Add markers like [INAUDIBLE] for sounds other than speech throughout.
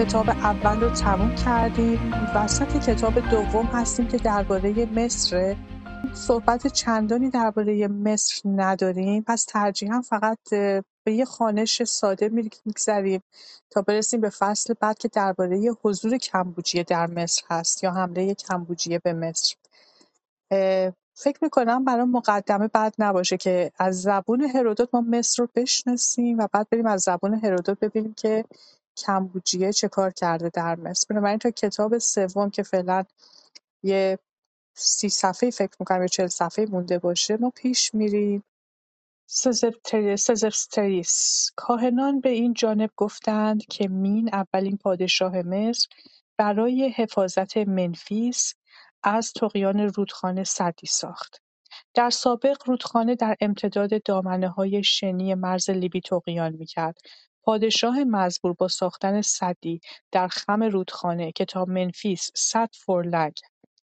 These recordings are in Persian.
کتاب اول رو تموم کردیم. وسط کتاب دوم هستیم که درباره مصر صحبت چندانی درباره مصر نداریم. پس ترجیحا فقط به یه خانش ساده میگذریم تا برسیم به فصل بعد که درباره حضور کمبوجیه در مصر هست یا حمله کمبوجیه به مصر. فکر می‌کنم برای مقدمه بد نباشه که از زبون هرودوت ما مصر رو بشناسیم و بعد بریم از زبون هرودوت ببینیم که کمبوجیه چه کار کرده در مصر بنابراین تا کتاب سوم که فعلا یه سی صفحه فکر می‌کنم یا چل صفحه مونده باشه ما پیش میریم سزرستریس کاهنان به این جانب گفتند که مین اولین پادشاه مصر برای حفاظت منفیس از طغیان رودخانه سدی ساخت. در سابق رودخانه در امتداد های شنی مرز لیبی طغیان می‌کرد. پادشاه مزبور با ساختن سدی در خم رودخانه که تا منفیس صد فورلنگ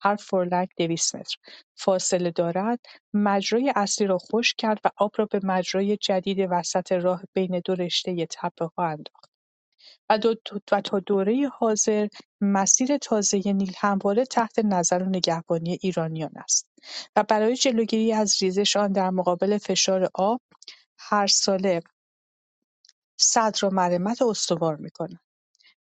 هر فورلنگ دویست متر فاصله دارد مجرای اصلی را خشک کرد و آب را به مجرای جدید وسط راه بین دو رشته ها انداخت. و تا دوره حاضر مسیر تازه نیل همواره تحت نظر و نگهبانی ایرانیان است. و برای جلوگیری از ریزش آن در مقابل فشار آب هر ساله سد را مرمت استوار می‌کند.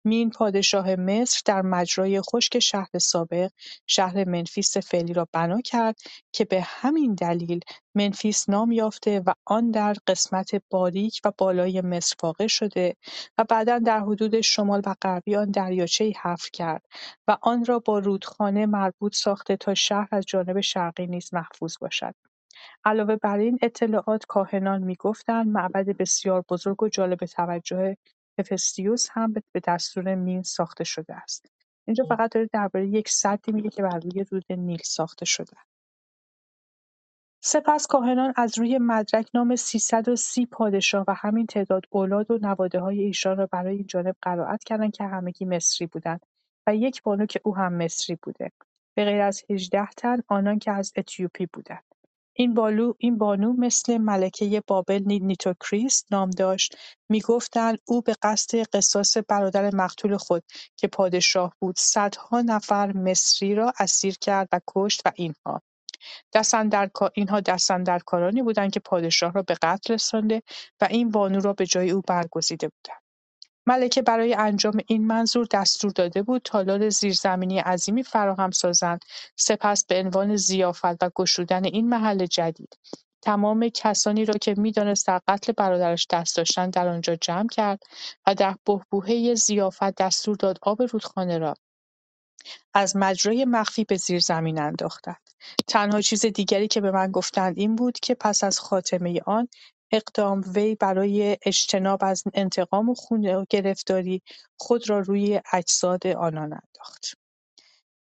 مین پادشاه مصر در مجرای خشک شهر سابق شهر منفیس فعلی را بنا کرد که به همین دلیل منفیس نام یافته و آن در قسمت باریک و بالای مصر واقع شده و بعدا در حدود شمال و غربی آن دریاچه‌ای حفر کرد و آن را با رودخانه مربوط ساخته تا شهر از جانب شرقی نیز محفوظ باشد. علاوه بر این اطلاعات کاهنان می‌گفتند معبد بسیار بزرگ و جالب توجه هفستیوس هم به دستور مین ساخته شده است. اینجا فقط داره درباره یک سدی میگه که بر روی رود نیل ساخته شده. سپس کاهنان از روی مدرک نام 330 پادشاه و همین تعداد اولاد و نواده های ایشان را برای این جانب قرائت کردند که همگی مصری بودند و یک بانو که او هم مصری بوده به غیر از 18 تن آنان که از اتیوپی بودند این بانو مثل ملکه بابل نیتوکریس نام داشت. می‌گفتند او به قصد قصاص برادر مقتول خود که پادشاه بود. صدها نفر مصری را اسیر کرد و کشت و اینها. اینها دستاندرکارانی بودند که پادشاه را به قتل رسانده و این بانو را به جای او برگزیده بودند. ملکه برای انجام این منظور دستور داده بود تالار زیرزمینی عظیمی فراهم سازند سپس به عنوان ضیافت و گشودن این محل جدید. تمام کسانی را که می‌دانست در قتل برادرش دست داشتند در آنجا جمع کرد و در بحبوحه ضیافت دستور داد آب رودخانه را از مجرای مخفی به زیر زمین انداختند. تنها چیز دیگری که به من گفتند این بود که پس از خاتمه آن اقدام وی برای اجتناب از انتقام و گرفتاری خود را روی اجساد آنان انداخت.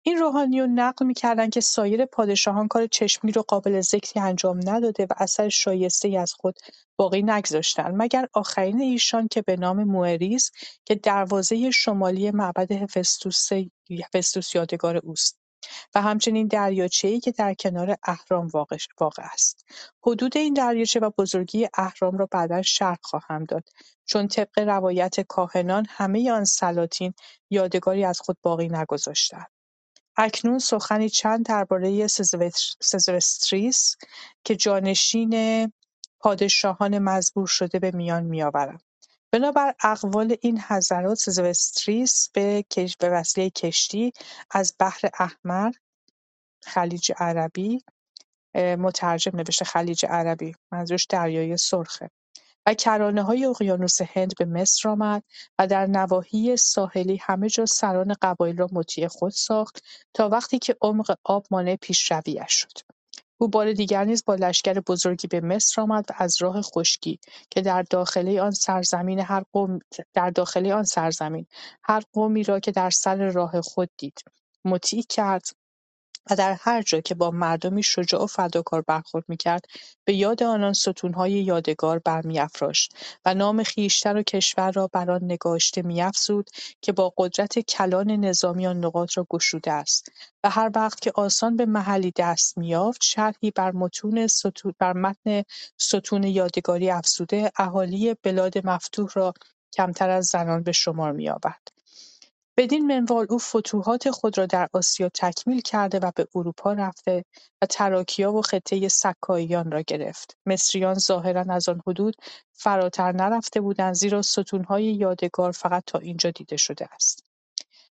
این روحانیون نقل می‌کردند که سایر پادشاهان کار چشمگیر و قابل ذکری انجام نداده و اثر شایسته از خود باقی نگذاشتند مگر آخرین ایشان که به نام موئریس که دروازه شمالی معبد هفستوس یادگار اوست. و همچنین دریاچه‌ای که در کنار اهرام واقع است. حدود این دریاچه و بزرگی اهرام را بعدا شرح خواهم داد چون طبق روایت کاهنان همه آن سلاطین یادگاری از خود باقی نگذاشتند. اکنون سخنی چند درباره سزوستریس که جانشین پادشاهان مزبور شده به میان میآورم. بنابر اقوال این حضرات سزوستریس به وسیله کشتی از بحر احمر خلیج عربی مترجم نوشته خلیج عربی منظورش دریای سرخه. و های اقیانوس هند به مصر آمد و در نواحی ساحلی همه جا سران قبایل را مطیع خود ساخت تا وقتی که عمق آب مانع پیشرویش شد. او بار دیگر نیز با لشکر بزرگی به مصر آمد و از راه خشکی که در داخل آن سرزمین هر قوم در داخل آن سرزمین هر قومی را که در سر راه خود دید مطیع کرد و در هر جا که با مردمی شجاع و فداکار برخورد می‌کرد به یاد آنان ستونهای یادگار برمیافراشت و نام خویشتن و کشور را بر آن نگاشته میافزود که با قدرت کلان نظامی آن نقاط را گشوده است و هر وقت که آسان به محلی دست میافت شرحی بر متون بر متن ستون یادگاری افزوده اهالی بلاد مفتوح را کمتر از زنان به شمار میآورد بدین منوال او فتوحات خود را در آسیا تکمیل کرده و به اروپا رفته و تراکیا و خطه سکاییان را گرفت. مصریان ظاهرا از آن حدود فراتر نرفته بودند زیرا ستونهای یادگار فقط تا اینجا دیده شده است.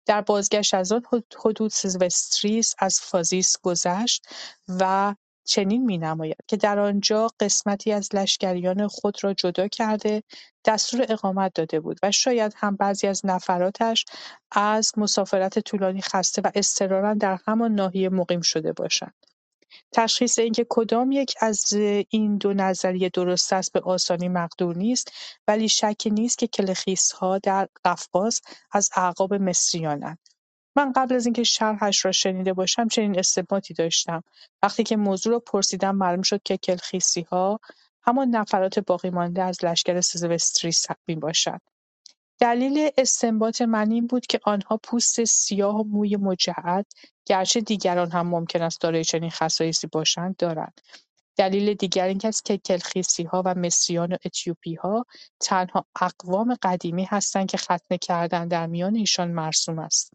در بازگشت از آن حدود سیلوستریس از فازیس گذشت و چنین می‌نماید که در آنجا قسمتی از لشکریان خود را جدا کرده دستور اقامت داده بود و شاید هم بعضی از نفراتش از مسافرت طولانی خسته و اضطرارا در همان ناحیه مقیم شده باشند. تشخیص اینکه کدام یک از این دو نظریه درست است به آسانی مقدور نیست ولی شکی نیست که کلخیس‌ها در قفقاز از اعقاب مصریانند. من قبل از اینکه شرحش را شنیده باشم چنین استنباطی داشتم. وقتی که موضوع را پرسیدم معلوم شد که کلخیسی‌ها همان نفرات باقیمانده از لشکر سیلوستریس می‌باشند دلیل استنباط من این بود که آنها پوست سیاه و موی مجعد گرچه دیگران هم ممکن است دارای چنین خصایصی باشند دارند. دلیل دیگر این است که کلخیسی‌ها و مصریان و اتیوپی‌ها تنها اقوام قدیمی هستند که ختنه کردن در میان ایشان مرسوم است.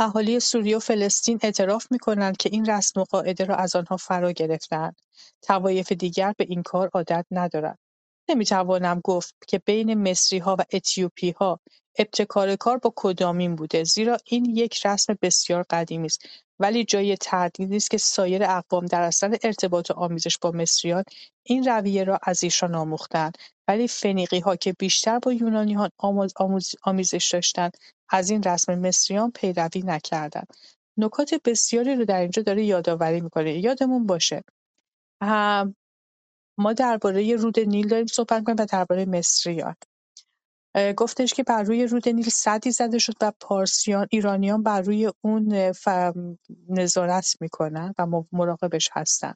اهالی سوریه و فلسطین اعتراف می‌کنند که این رسم و قاعده را از آنها فراگرفته‌اند، طوایف دیگر به این کار عادت ندارند. نمی‌توانم گفت که بین مصری‌ها و اتیوپی‌ها ابتکار کار با کدامین بوده زیرا این یک رسم بسیار قدیمی است. ولی جای تردید نیست که سایر اقوام در اثر ارتباط و آمیزش با مصریان این رویه را از ایشان آموخته‌اند. ولی فنیقی‌ها که بیشتر با یونانیان آمیزش داشتند از این رسم مصریان پیروی نکردند. نکات بسیاری رو در اینجا داره یادآوری می‌کنه. یادمون باشه. ما درباره رود نیل داریم صحبت کنیم و درباره مصریان. گفتش که بر روی رود نیل سدی زده شد و پارسیان ایرانیان بر روی اون نظارت می‌کنن و مراقبش هستن.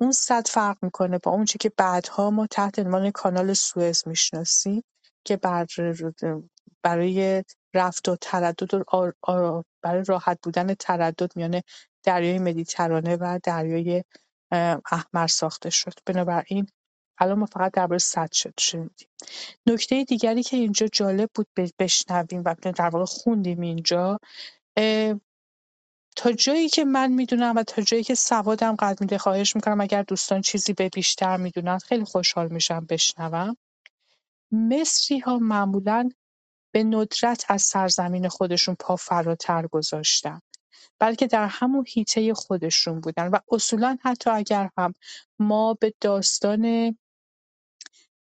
اون سد فرق می‌کنه با اون چی که بعدها ما تحت عنوان کانال سوئز می‌شناسیم که بر برای رفت و تردد و برای راحت بودن تردد میان دریای مدیترانه و دریای احمر ساخته شد. بنابراین الان ما فقط درباره سد شد شنیدیم. نکته دیگری که اینجا جالب بود بشنویم و در واقع خوندیم اینجا تا جایی که من می‌دونم و تا جایی که سوادم قد میده خواهش می‌کنم اگر دوستان چیزی به بیشتر می‌دونن خیلی خوشحال میشم بشنوم. مصری ها معمولا به ندرت از سرزمین خودشون پا فراتر گذاشتن بلکه در همون حیطه خودشون بودن و اصولا حتی اگر هم ما به داستان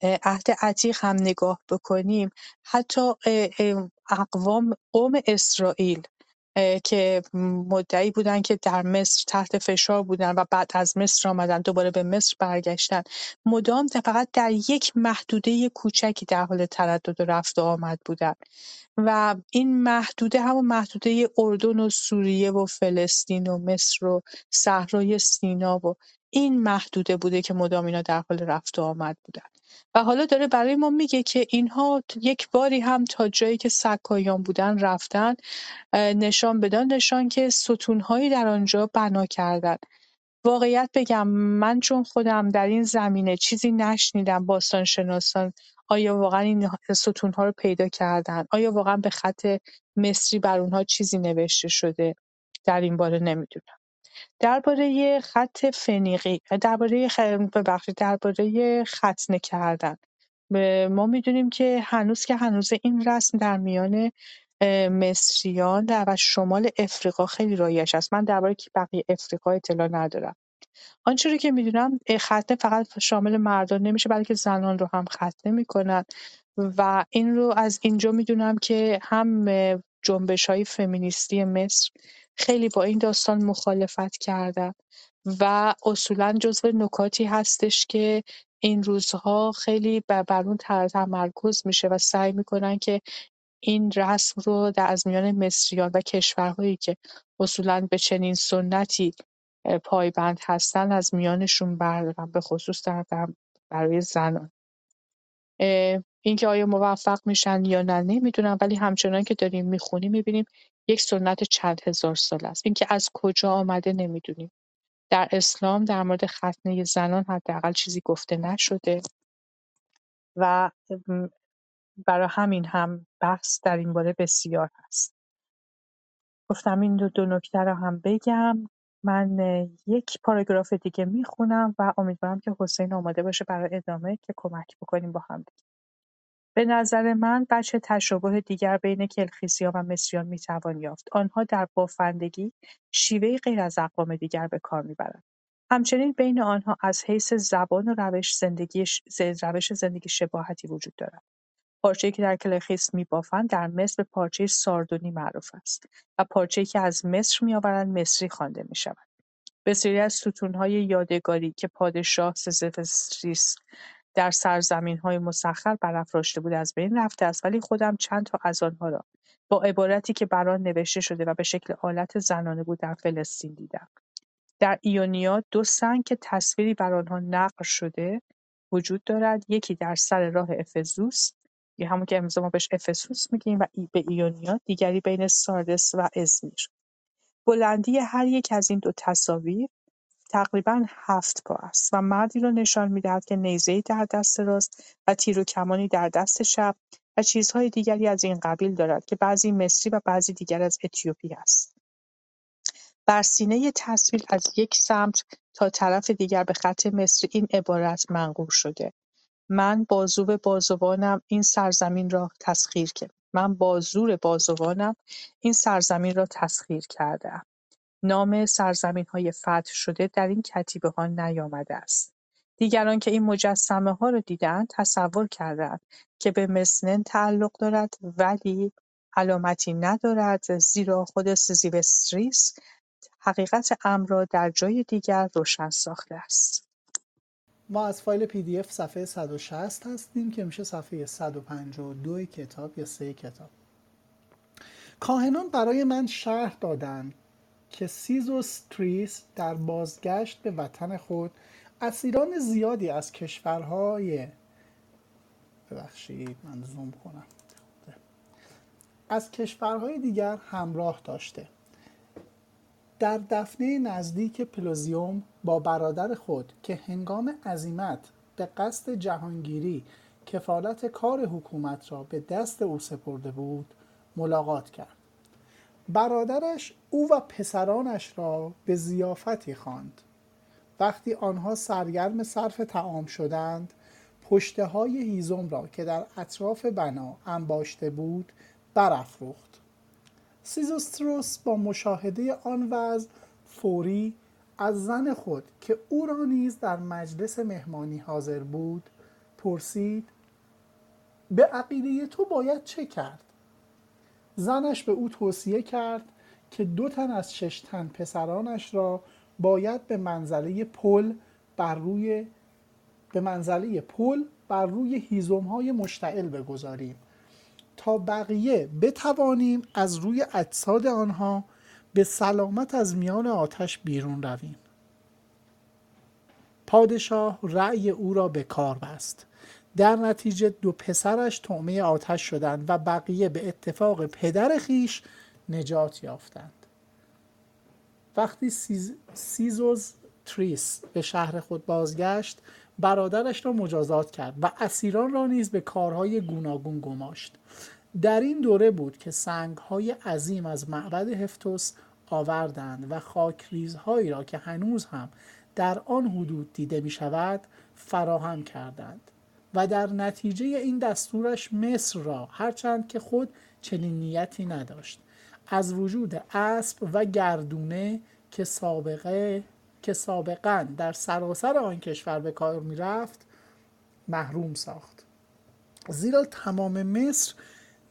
عهد عتیق هم نگاه بکنیم حتی اقوام قوم اسرائیل که مدعی بودن که در مصر تحت فشار بودن و بعد از مصر آمدن دوباره به مصر برگشتن. مدام فقط در یک محدوده کوچکی در حال تردد و رفت و آمد بودن. و این محدوده همون محدوده اردن و سوریه و فلسطین و مصر و صحرای سینا و این محدوده بوده که مدام اینا در حال رفت و آمد بودن. و حالا داره برای ما میگه که اینها یک باری هم تا جایی که سکایان بودن رفتن نشان بدان نشان که ستونهایی در آنجا بنا کردن. واقعیت بگم من چون خودم در این زمینه چیزی نشنیدم باستان شناسان آیا واقعا این ستونها رو پیدا کردن؟ آیا واقعا به خط مصری بر اونها چیزی نوشته شده؟ در این باره نمی‌دونم. درباره خط فنیقی درباره خ... ببخشید درباره ختنه کردن ما می‌دونیم که هنوز که هنوز این رسم در میان مصریان و شمال افریقا خیلی رایج است. من درباره بقیه افریقا اطلاع ندارم. آنچه رو که می‌دونم ختنه فقط شامل مردان نمیشه بلکه زنان رو هم ختنه می‌کنن و این رو از اینجا می‌دونم که هم جنبش های فمینیستی مصر خیلی با این داستان مخالفت کردن و اصولا جزو نکاتی هستش که این روزها خیلی بر اون تمرکز میشه و سعی می‌کنن که این رسم رو در از میان مصریان و کشورهایی که اصولا به چنین سنتی پایبند هستن از میانشون بردارن به خصوص در, برای زنان. اینکه آیا موفق میشن یا نه نمی‌دونم. ولی همچنان که داریم می‌خونیم می‌بینیم یک سنت چند هزار سال است. اینکه از کجا آمده نمی‌دونیم. در اسلام در مورد ختنه زنان حداقل چیزی گفته نشده. و برای همین هم بحث در این باره بسیار هست. گفتم این دو, دو نکته رو هم بگم. من یک پاراگراف دیگه می‌خونم و امیدوارم که حسین آماده باشه برای ادامه که کمک بکنیم با هم دیگه. به نظر من بچه تشابه دیگر بین کلخیسیان و مصریان می‌توان یافت. آنها در بافندگی شیوهی غیر از اقوام دیگر به کار می‌برند. همچنین بین آنها از حیث زبان و روش زندگی روش زندگی شباهتی وجود دارد. پارچه‌ای که در کلخیس میبافند در مصر به پارچه ساردونی معروف است و پارچه‌ای که از مصر میآورند مصری خوانده می‌شود. بسیاری از ستونهای یادگاری که پادشاه سزفستریس در سرزمین‌های مسخر برافراشته بود از بین رفته است ولی خودم چند تا از آنها را با عبارتی که بر آن نوشته شده و به شکل آلت زنانه بود در فلسطین دیدم. در ایونیا دو سنگ که تصویری بر آنها نقل شده وجود دارد یکی در سر راه افزوس یا همون که امروز ما بهش افسوس میگیم و به ایونیا دیگری بین ساردس و ازمیر بلندی هر یک از این دو تصاویر تقریبا هفت پا است و مردی را نشان می‌دهد که نیزه‌ای در دست راست و تیر و کمانی در دست چپ و چیزهای دیگری از این قبیل دارد که بعضی مصری و بعضی دیگر از اتیوپی است. بر سینه تصویر از یک سمت تا طرف دیگر به خط مصری این عبارت منقوش شده من بازو بازوانم این سرزمین را تسخیر که من با زور بازوانم این سرزمین را تسخیر کرده‌ام. نام سرزمین‌های فتح شده در این کتیبه‌ها نیامده است. دیگران که این مجسمه‌ها را دیده‌اند تصور کرده‌اند که به مسنن تعلق دارد ولی علامتی ندارد زیرا خود سیزیوستریس حقیقت امر را در جای دیگر روشن ساخته است. ما از فایل PDF صفحه 160 هستیم که میشه صفحه 152 کتاب یا سه کتاب کاهنان برای من شرح دادند که سیزوستریس در بازگشت به وطن خود اسیران زیادی از کشورهای ببخشید من زوم کنم. از کشورهای دیگر همراه داشته. در دفنه نزدیک پلوزیوم با برادر خود که هنگام عزیمت به قصد جهانگیری کفالت کار حکومت را به دست او سپرده بود ملاقات کرد. برادرش او و پسرانش را به زیافتی خواند. وقتی آنها سرگرم صرف تعام شدند پشته های هیزم را که در اطراف بنا انباشته بود برافروخت. سیزوستروس با مشاهده آن وضع فوری از زن خود که او را نیز در مجلس مهمانی حاضر بود پرسید به عقیده تو باید چه کرد؟ زنش به او توصیه کرد که دو تن از شش تن پسرانش را باید به منزله پل بر روی به منزله پل بر روی هیزم های مشتعل بگذاریم تا بقیه بتوانیم از روی اجساد آنها به سلامت از میان آتش بیرون رویم. پادشاه رأی او را به کار بست. در نتیجه دو پسرش طعمه آتش شدند و بقیه به اتفاق پدر خیش نجات یافتند. وقتی سیز... سیزوز تریس به شهر خود بازگشت برادرش را مجازات کرد و اسیران را نیز به کارهای گوناگون گماشت. در این دوره بود که سنگهای عظیم از معبد هفتوس آوردند و خاکریزهایی را که هنوز هم در آن حدود دیده می شود فراهم کردند. و در نتیجه این دستورش مصر را هرچند که خود چنین نیتی نداشت. از وجود اسب و گردونه که سابقه که سابقا در سراسر آن کشور به کار می رفت محروم ساخت. زیرا تمام مصر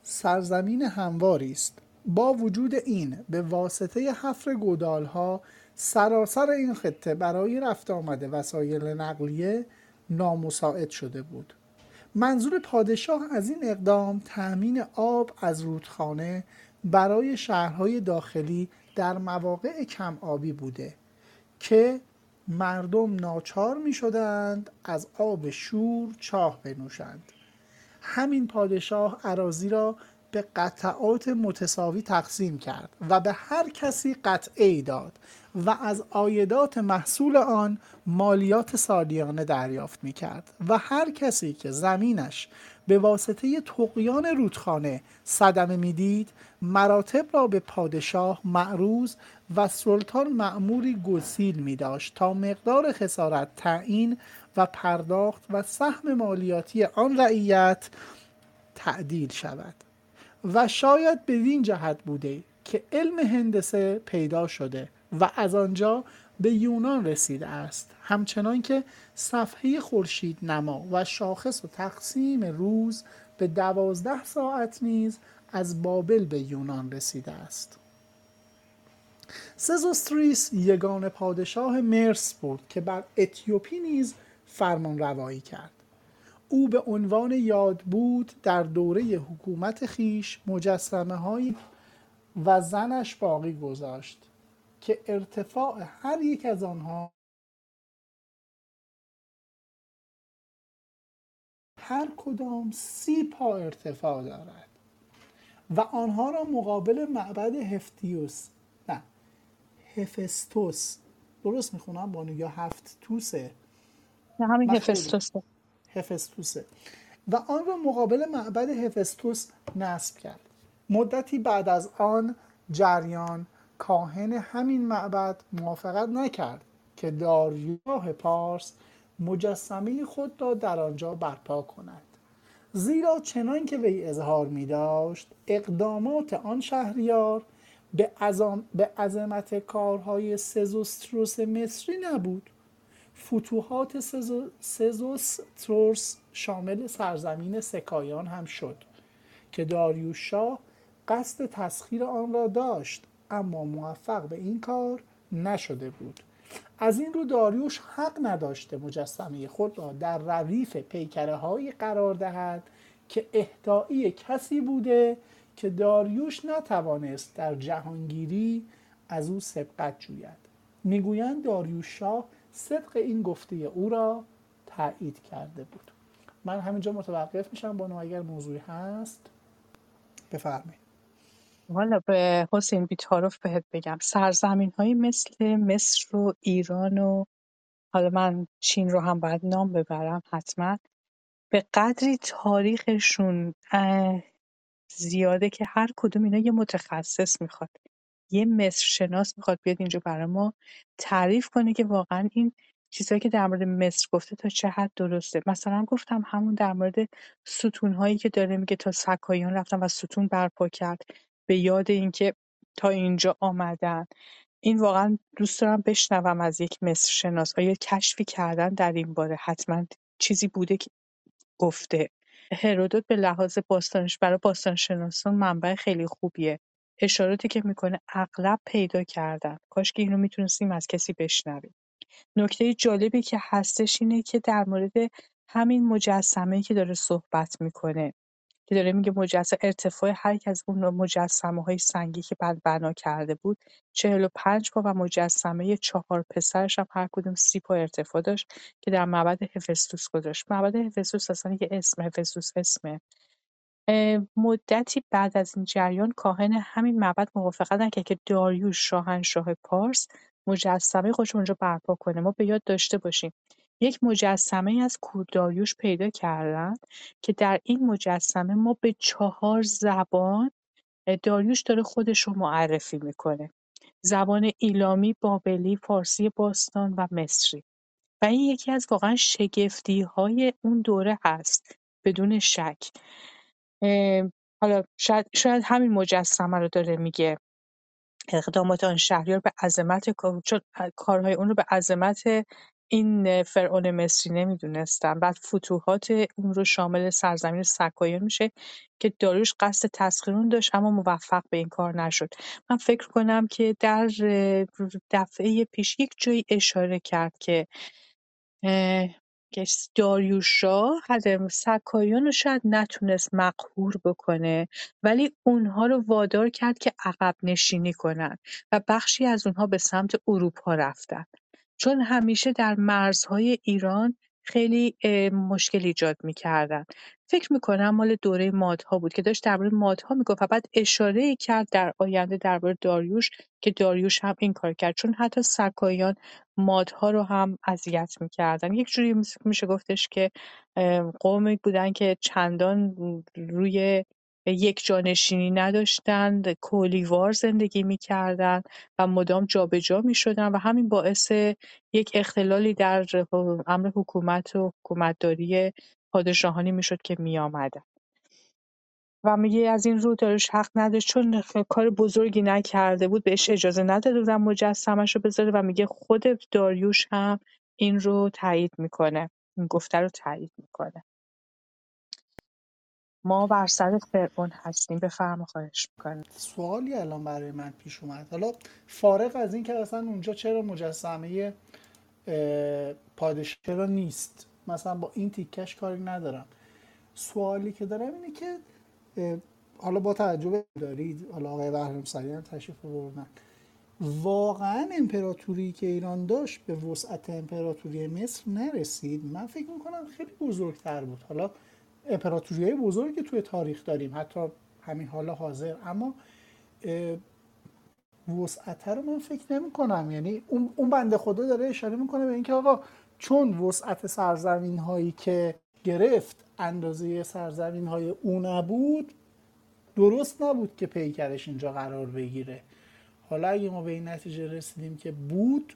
سرزمین همواری است. با وجود این به واسطه حفر گودالها سراسر این خطه برای رفت آمده وسایل نقلیه نامساعد شده بود. منظور پادشاه از این اقدام تأمین آب از رودخانه برای شهرهای داخلی در مواقع کم آبی بوده که مردم ناچار می شدند از آب شور چاه بنوشند. همین پادشاه عراضی را به قطعات متساوی تقسیم کرد و به هر کسی قطعه داد و از آیدات محصول آن مالیات سالیانه دریافت می کرد و هر کسی که زمینش به واسطه تقیان رودخانه صدمه می‌دید مراتب را به پادشاه معروض و سلطان معموری گسیل می داشت تا مقدار خسارت تعیین و پرداخت و سهم مالیاتی آن رعیت تعدیل شود. و شاید بدین جهت بوده که علم هندسه پیدا شده و از آنجا به یونان رسیده است. همچنان که صفحه خورشید نما و شاخص و تقسیم روز به دوازده ساعت نیز از بابل به یونان رسیده است. سزوستریس یگان پادشاه مرس بود که بر اتیوپی نیز فرمان روایی کرد. او به عنوان یاد بود در دوره حکومت خیش مجسمه هایی و زنش باقی گذاشت. که ارتفاع هر یک از آنها هر کدام سی پا ارتفاع دارد و آنها را مقابل معبد هفتیوس نه هفستوس درست می‌خونم؟ بانو یا هفت توسه. نه همین هفستوسه. هفستوسه. و آن را مقابل معبد هفستوس نصب کرد. مدتی بعد از آن جریان کاهن همین معبد موافقت نکرد که داریوش پارس مجسمه خود را در آنجا برپا کند. زیرا چنان که وی اظهار می داشت اقدامات آن شهریار به, به عظمت کارهای سزوستروس مصری نبود. فتوحات سزوستروس شامل سرزمین سکایان هم شد که داریوش شاه قصد تسخیر آن را داشت. اما موفق به این کار نشده بود. از این رو داریوش حق نداشته مجسمه خود را در ردیف پیکره های قرار دهد که اهدایی کسی بوده که داریوش نتوانست در جهانگیری از او سبقت جوید. می‌گویند داریوش شاه صدق این گفته او را تایید کرده بود. من همینجا متوقف میشم. با اگر موضوعی هست. بفرمایید. حالا به حسین بیتارف بهت بگم. سرزمین های مثل مصر و ایران و حالا من چین رو هم باید نام ببرم حتما. به قدری تاریخشون زیاده که هر کدوم اینا یه متخصص می‌خواد. یه مصر شناس می‌خواد بیاد اینجا برای ما تعریف کنه که واقعا این چیزهایی که در مورد مصر گفته تا چه حد درسته. مثلا گفتم همون در مورد ستون هایی که داره میگه تا سکایان رفتن و ستون برپا کرد. به یاد اینکه تا اینجا آمدن. این واقعا دوست دارم بشنوم از یک مصر شناس آیا کشفی کردن در این باره حتما چیزی بوده که گفته؟ هرودوت به لحاظ باستانش برای باستانشناسان منبع خیلی خوبیه. اشاراتی که می‌کنه اغلب پیدا کردن. کاش که اینو می‌تونستیم از کسی بشنویم. نکته جالبی که هستش اینه که در مورد همین مجسمه که داره صحبت می‌کنه که داره میگه مجسمه ارتفاع هر یک از اون مجسمه های سنگی که بعد بنا کرده بود چهل و پنج پا و مجسمه چهار پسرش هم هر کدوم سی پا ارتفاع داشت که در معبد هفستوس گذاشت. معبد هفستوس اصلا یه اسم هفستوس اسمه. مدتی بعد از این جریان کاهن همین معبد موافقت نکرد که داریوش شاهنشاه پارس مجسمه خودش اونجا برپا کنه. ما به یاد داشته باشیم. یک مجسمه از کور داریوش پیدا کردن که در این مجسمه ما به چهار زبان داریوش داره خودش رو معرفی می‌کنه. زبان ایلامی، بابلی، فارسی باستان و مصری. و این یکی از واقعا شگفتی های اون دوره هست بدون شک. حالا شاید, شاید همین مجسمه رو داره میگه. اقدامات آن شهریار به عظمت چون کارهای اون رو به عظمت این فرعون مصری نمی‌دونستن بعد فتوحات اون رو شامل سرزمین سکایان میشه که داریوش قصد تسخیر اون داشت اما موفق به این کار نشد. من فکر کنم که در دفعه پیش یک جایی اشاره کرد که که داریوش شاه سکایان رو شاید نتونست مقهور بکنه ولی اونها رو وادار کرد که عقب نشینی کنن و بخشی از اونها به سمت اروپا رفتن. چون همیشه در مرزهای ایران خیلی مشکل ایجاد می‌کردن. فکر می‌کنم مال دوره مادها بود که داشت درباره مادها می‌گفت و بعد اشاره کرد در آینده درباره داریوش که داریوش هم این کار کرد. چون حتی سکایان مادها رو هم اذیت می‌کردن. یک جوری میشه گفتش که قومی بودن که چندان روی یک جانشینی نداشتند کولیوار زندگی می‌کردند و مدام جابجا می‌شدن و همین باعث یک اختلالی در امر حکومت و حکومتداری پادشاهانی می‌شد که میآمدن. و میگه از این رو دارش حق نداشت چون کار بزرگی نکرده بود بهش اجازه نداده بودن مجسمش رو بذاره و میگه خود داریوش هم این رو تایید می‌کنه این گفته رو تایید می‌کنه. ما بر سر فرعون هستیم. بفرما خواهش می‌کنیم سوالی الان برای من پیش اومد. حالا فارغ از این که اصلا اونجا چرا مجسمه پادشاه را نیست؟ مثلا با این تیکش کاری ندارم. سوالی که دارم اینه که حالا با تعجب دارید حالا آقای بهرام سریع تشریف بردن واقعا امپراتوری که ایران داشت به وسعت امپراتوری مصر نرسید. من فکر می‌کنم خیلی بزرگتر بود. حالا امپراتوری بزرگی توی تاریخ داریم. حتی همین حالا حاضر. اما وسعت رو من فکر نمی کنم یعنی اون بنده خدا داره اشاره می‌کنه به اینکه آقا چون وسعت سرزمین هایی که گرفت اندازه سرزمین های او نبود درست نبود که پیکرش اینجا قرار بگیره. حالا اگه ما به این نتیجه رسیدیم که بود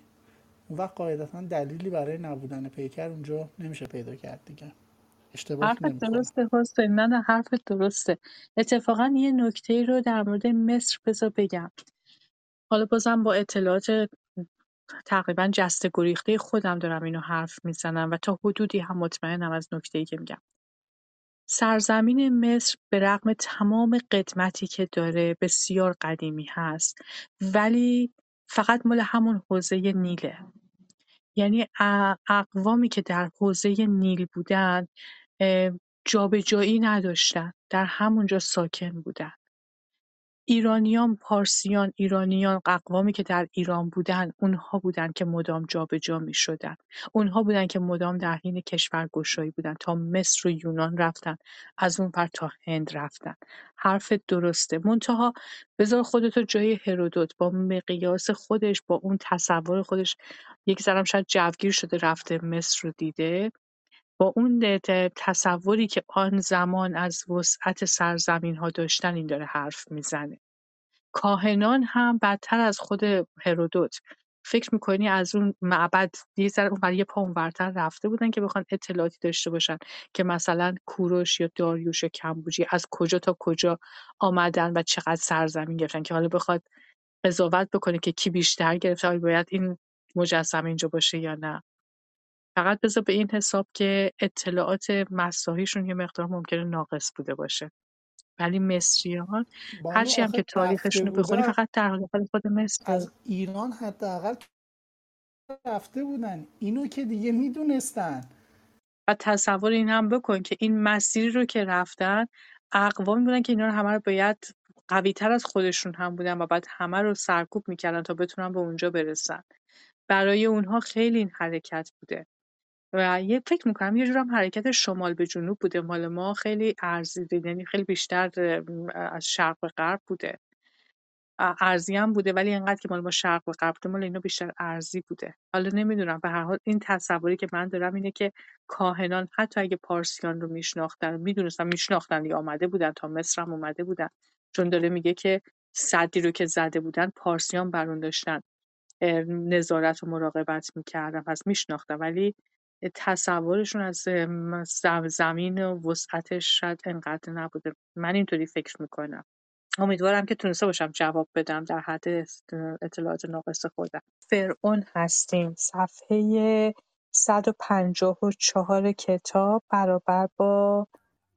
وقت قاعدتا دلیلی برای نبودن پیکر اونجا نمیشه پیدا کرد دیگه. اشتباه حرف درسته حسین من حرف درسته. اتفاقا یه نکته رو در مورد مصر بذار بگم. حالا بازم با اطلاعات تقریبا جسته گریخته خودم دارم اینو حرف می‌زنم و تا حدودی هم مطمئنم از نکته ای که میگم. سرزمین مصر به رغم تمام قدمتی که داره بسیار قدیمی هست ولی فقط مال همون حوزه نیله. یعنی اقوامی که در حوزه نیل بودن جابجایی نداشتن در همونجا ساکن بودن. ایرانیان، پارسیان، ایرانیان، اقوامی که در ایران بودن اونها بودن که مدام جابجا می‌شدن. اونها بودن که مدام در حین کشورگشایی بودن. تا مصر و یونان رفتن. از اون پر تا هند رفتن. حرف درسته. منتها بذار خودتو جای هرودوت. با مقیاس خودش با اون تصور خودش یک ذرم شاید جوگیر شده رفته مصر رو دیده. با اون تصوری که آن زمان از وسعت ها داشتن این داره حرف می‌زنه. کاهنان هم بدتر از خود هرودوت. فکر می‌کنی از اون معبد یه ذره اون یه پا اونورتر رفته بودن که بخوان اطلاعاتی داشته باشن که مثلا کوروش یا داریوش یا کمبوجی از کجا تا کجا آمدن و چقدر سرزمین گرفتن که حالا بخواد قضاوت بکنه که کی بیشتر گرفته باید این مجسمه اینجا باشه یا نه. فقط بذار به این حساب که اطلاعات مساحیشون یه مقدار ممکنه ناقص بوده باشه. ولی مصریان هرچی هم که تاریخشون رو بخونی فقط در خود مصر. از ایران حداقل رفته بودن. اینو که دیگه می‌دونستن. و تصور این هم بکن که این مسیری رو که رفتن اقوامی بودن که اینا رو همه رو باید قوی تر از خودشون هم بودن و بعد همه رو سرکوب می‌کردن تا بتونن به اونجا برسن. برای اونها خیلی این حرکت بوده. و یه فکر می‌کنم یه جورم حرکت شمال به جنوب بوده. مال ما خیلی ارزی یعنی خیلی بیشتر از شرق به غرب بوده. ارزی هم بوده ولی اینقدر که مال ما شرق به غرب بوده مال اینا بیشتر ارزی بوده. حالا نمی‌دونم به هر حال این تصوری که من دارم اینه که کاهنان حتی اگه پارسیان رو میشناختن می‌دونستن میشناختن یا آمده بودن تا مصر هم اومده بودن. چون داره میگه که صدی رو که زده بودن پارسیان برون داشتن. نظارت و مراقبت می‌کردن پس میشناختن. ولی تصورشون از زمین و وسعتش شاید انقدر نبوده. من اینطوری فکر می‌کنم. امیدوارم که تونسته باشم جواب بدم در حد اطلاعات ناقص خودم. فرعون هستیم. صفحه 154 کتاب برابر با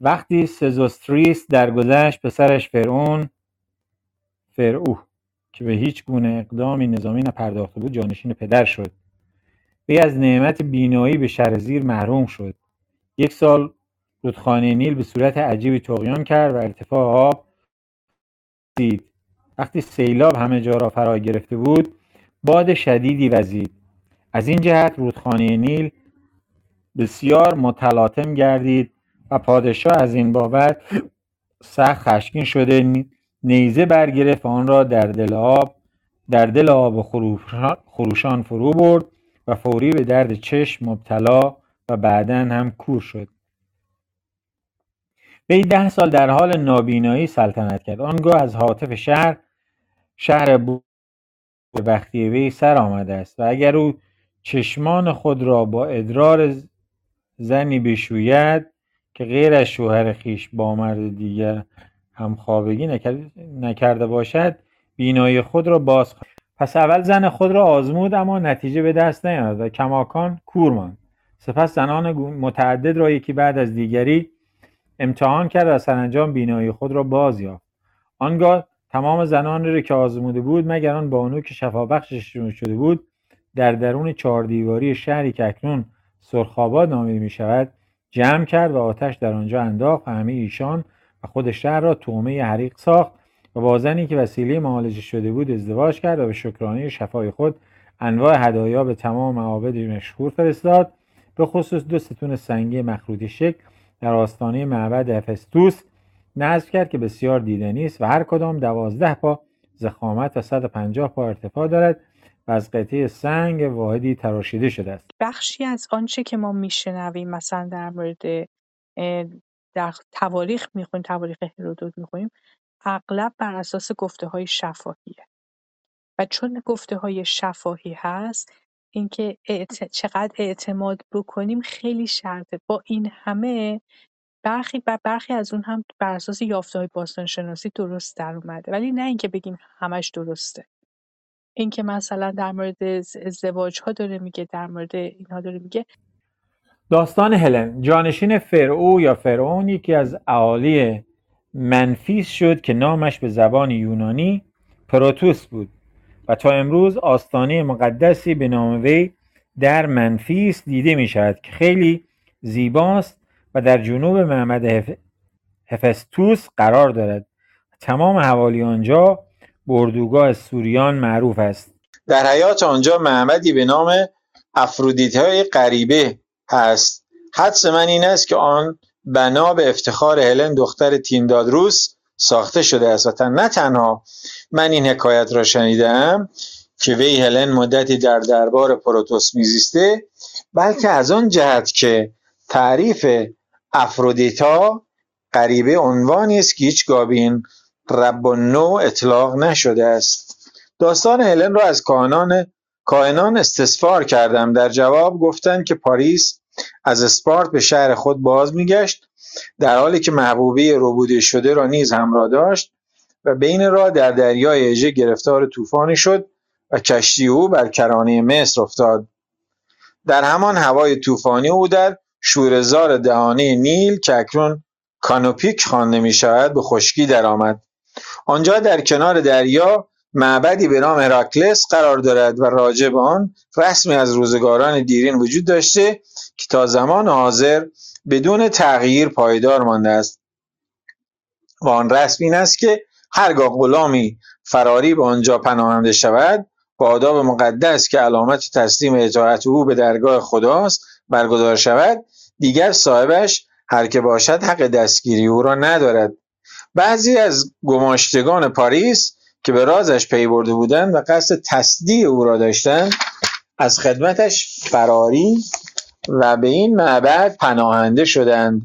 وقتی سزوستریس درگذشت پسرش فرعون فرعو که به هیچ گونه اقدامی نظامی نپرداخته بود جانشین پدر شد. وی از نعمت بینایی به شهر محروم شد. یک سال رودخانه نیل به صورت عجیبی تغیان کرد و ارتفاع آب دید وقتی سیلاب همه جا را فرا گرفته بود باد شدیدی وزید. از این جهت رودخانه نیل بسیار متلاطم گردید و پادشاه از این بابت سخت خشمگین شده نیزه برگرفت آن را در دل آب در دل آب خروشان فرو برد. و فوری به درد چشم مبتلا و بعدا هم کور شد. وی ده سال در حال نابینایی سلطنت کرد. آنگاه از حاطف شهر شهر به وقتی وی سر آمده است و اگر او چشمان خود را با ادرار زنی بشوید که غیر از شوهر خیش با مرد دیگر هم خوابگی نکرده باشد بینایی خود را باز خواهد پس اول زن خود را آزمود اما نتیجه به دست نیامد و کماکان کور ماند. سپس زنان متعدد را یکی بعد از دیگری امتحان کرد و سرانجام بینایی خود را باز یافت. آنگاه تمام زنان را که آزموده بود مگر آن بانو که شفابخشش شده بود در درون چهار دیواری شهری که اکنون سرخاباد نامیده می شود جمع کرد و آتش در آنجا انداخت و همه ایشان و خود شهر را تومه حریق ساخت با زنی که وسیله معالجه شده بود ازدواج کرد و به شکرانه شفای خود انواع هدایا به تمام معابد مشهور فرستاد. به خصوص دو ستون سنگی مخروطی شکل در آستانه معبد افستوس نصب کرد که بسیار دیدنی است و هر کدام دوازده پا زخامت و 150 پا ارتفاع دارد و از قطعه سنگ واحدی تراشیده شده است. بخشی از آنچه که ما میشنویم مثلا در مورد در تواریخ می‌خونیم تواریخ هرودوت می‌خونیم اغلب بر اساس گفته های شفاهیه. و چون گفته های شفاهی هست اینکه چقدر اعتماد بکنیم خیلی شرطه. با این همه برخی و برخی از اون هم بر اساس یافته های باستان شناسی درست در اومده. ولی نه اینکه بگیم همش درسته. اینکه مثلا در مورد ازدواج ها داره میگه در مورد اینها داره میگه. داستان هلن. جانشین فرعو یا فرعون یکی از اعالی منفیس شد که نامش به زبان یونانی پروتوس بود و تا امروز آستانه مقدسی به نام وی در منفیس دیده می شود که خیلی زیباست و در جنوب معبد هفستوس قرار دارد. تمام حوالی آنجا بردوگاه سوریان معروف است. در حیات آنجا معبدی به نام افرودیت های غریبه هست حدس من این است که آن بنا به افتخار هلن دختر تیمدادروس ساخته شده است و نه تنها من این حکایت را شنیدم که وی هلن مدتی در دربار پروتوس میزیسته بلکه از آن جهت که تعریف افرودیتا غریبه عنوانی است که هیچ گابین رب و نو اطلاق نشده است. داستان هلن را از کاهنان کاهنان استثفار کردم. در جواب گفتند که پاریس از اسپارت به شهر خود باز میگشت. در حالی که محبوبه ربوده شده را نیز همراه داشت و بین راه در دریای اژه گرفتار طوفانی شد و کشتی او بر کرانه مصر افتاد. در همان هوای طوفانی او در شورزار دهانه نیل که اکنون کانوپیک خوانده می به خشکی درآمد. آنجا در کنار دریا معبدی به نام هراکلس قرار دارد و راجع به آن رسمی از روزگاران دیرین وجود داشته که تا زمان حاضر بدون تغییر پایدار مانده است. و آن رسم این است که هرگاه غلامی فراری به آنجا پناهنده شود با آداب مقدس که علامت تسلیم اطاعت او به درگاه خداست برگزار شود دیگر صاحبش هر که باشد حق دستگیری او را ندارد. بعضی از گماشتگان پاریس که به رازش پی برده بودند و قصد تصدیع او را داشتند از خدمتش فراری و به این معبد پناهنده شدند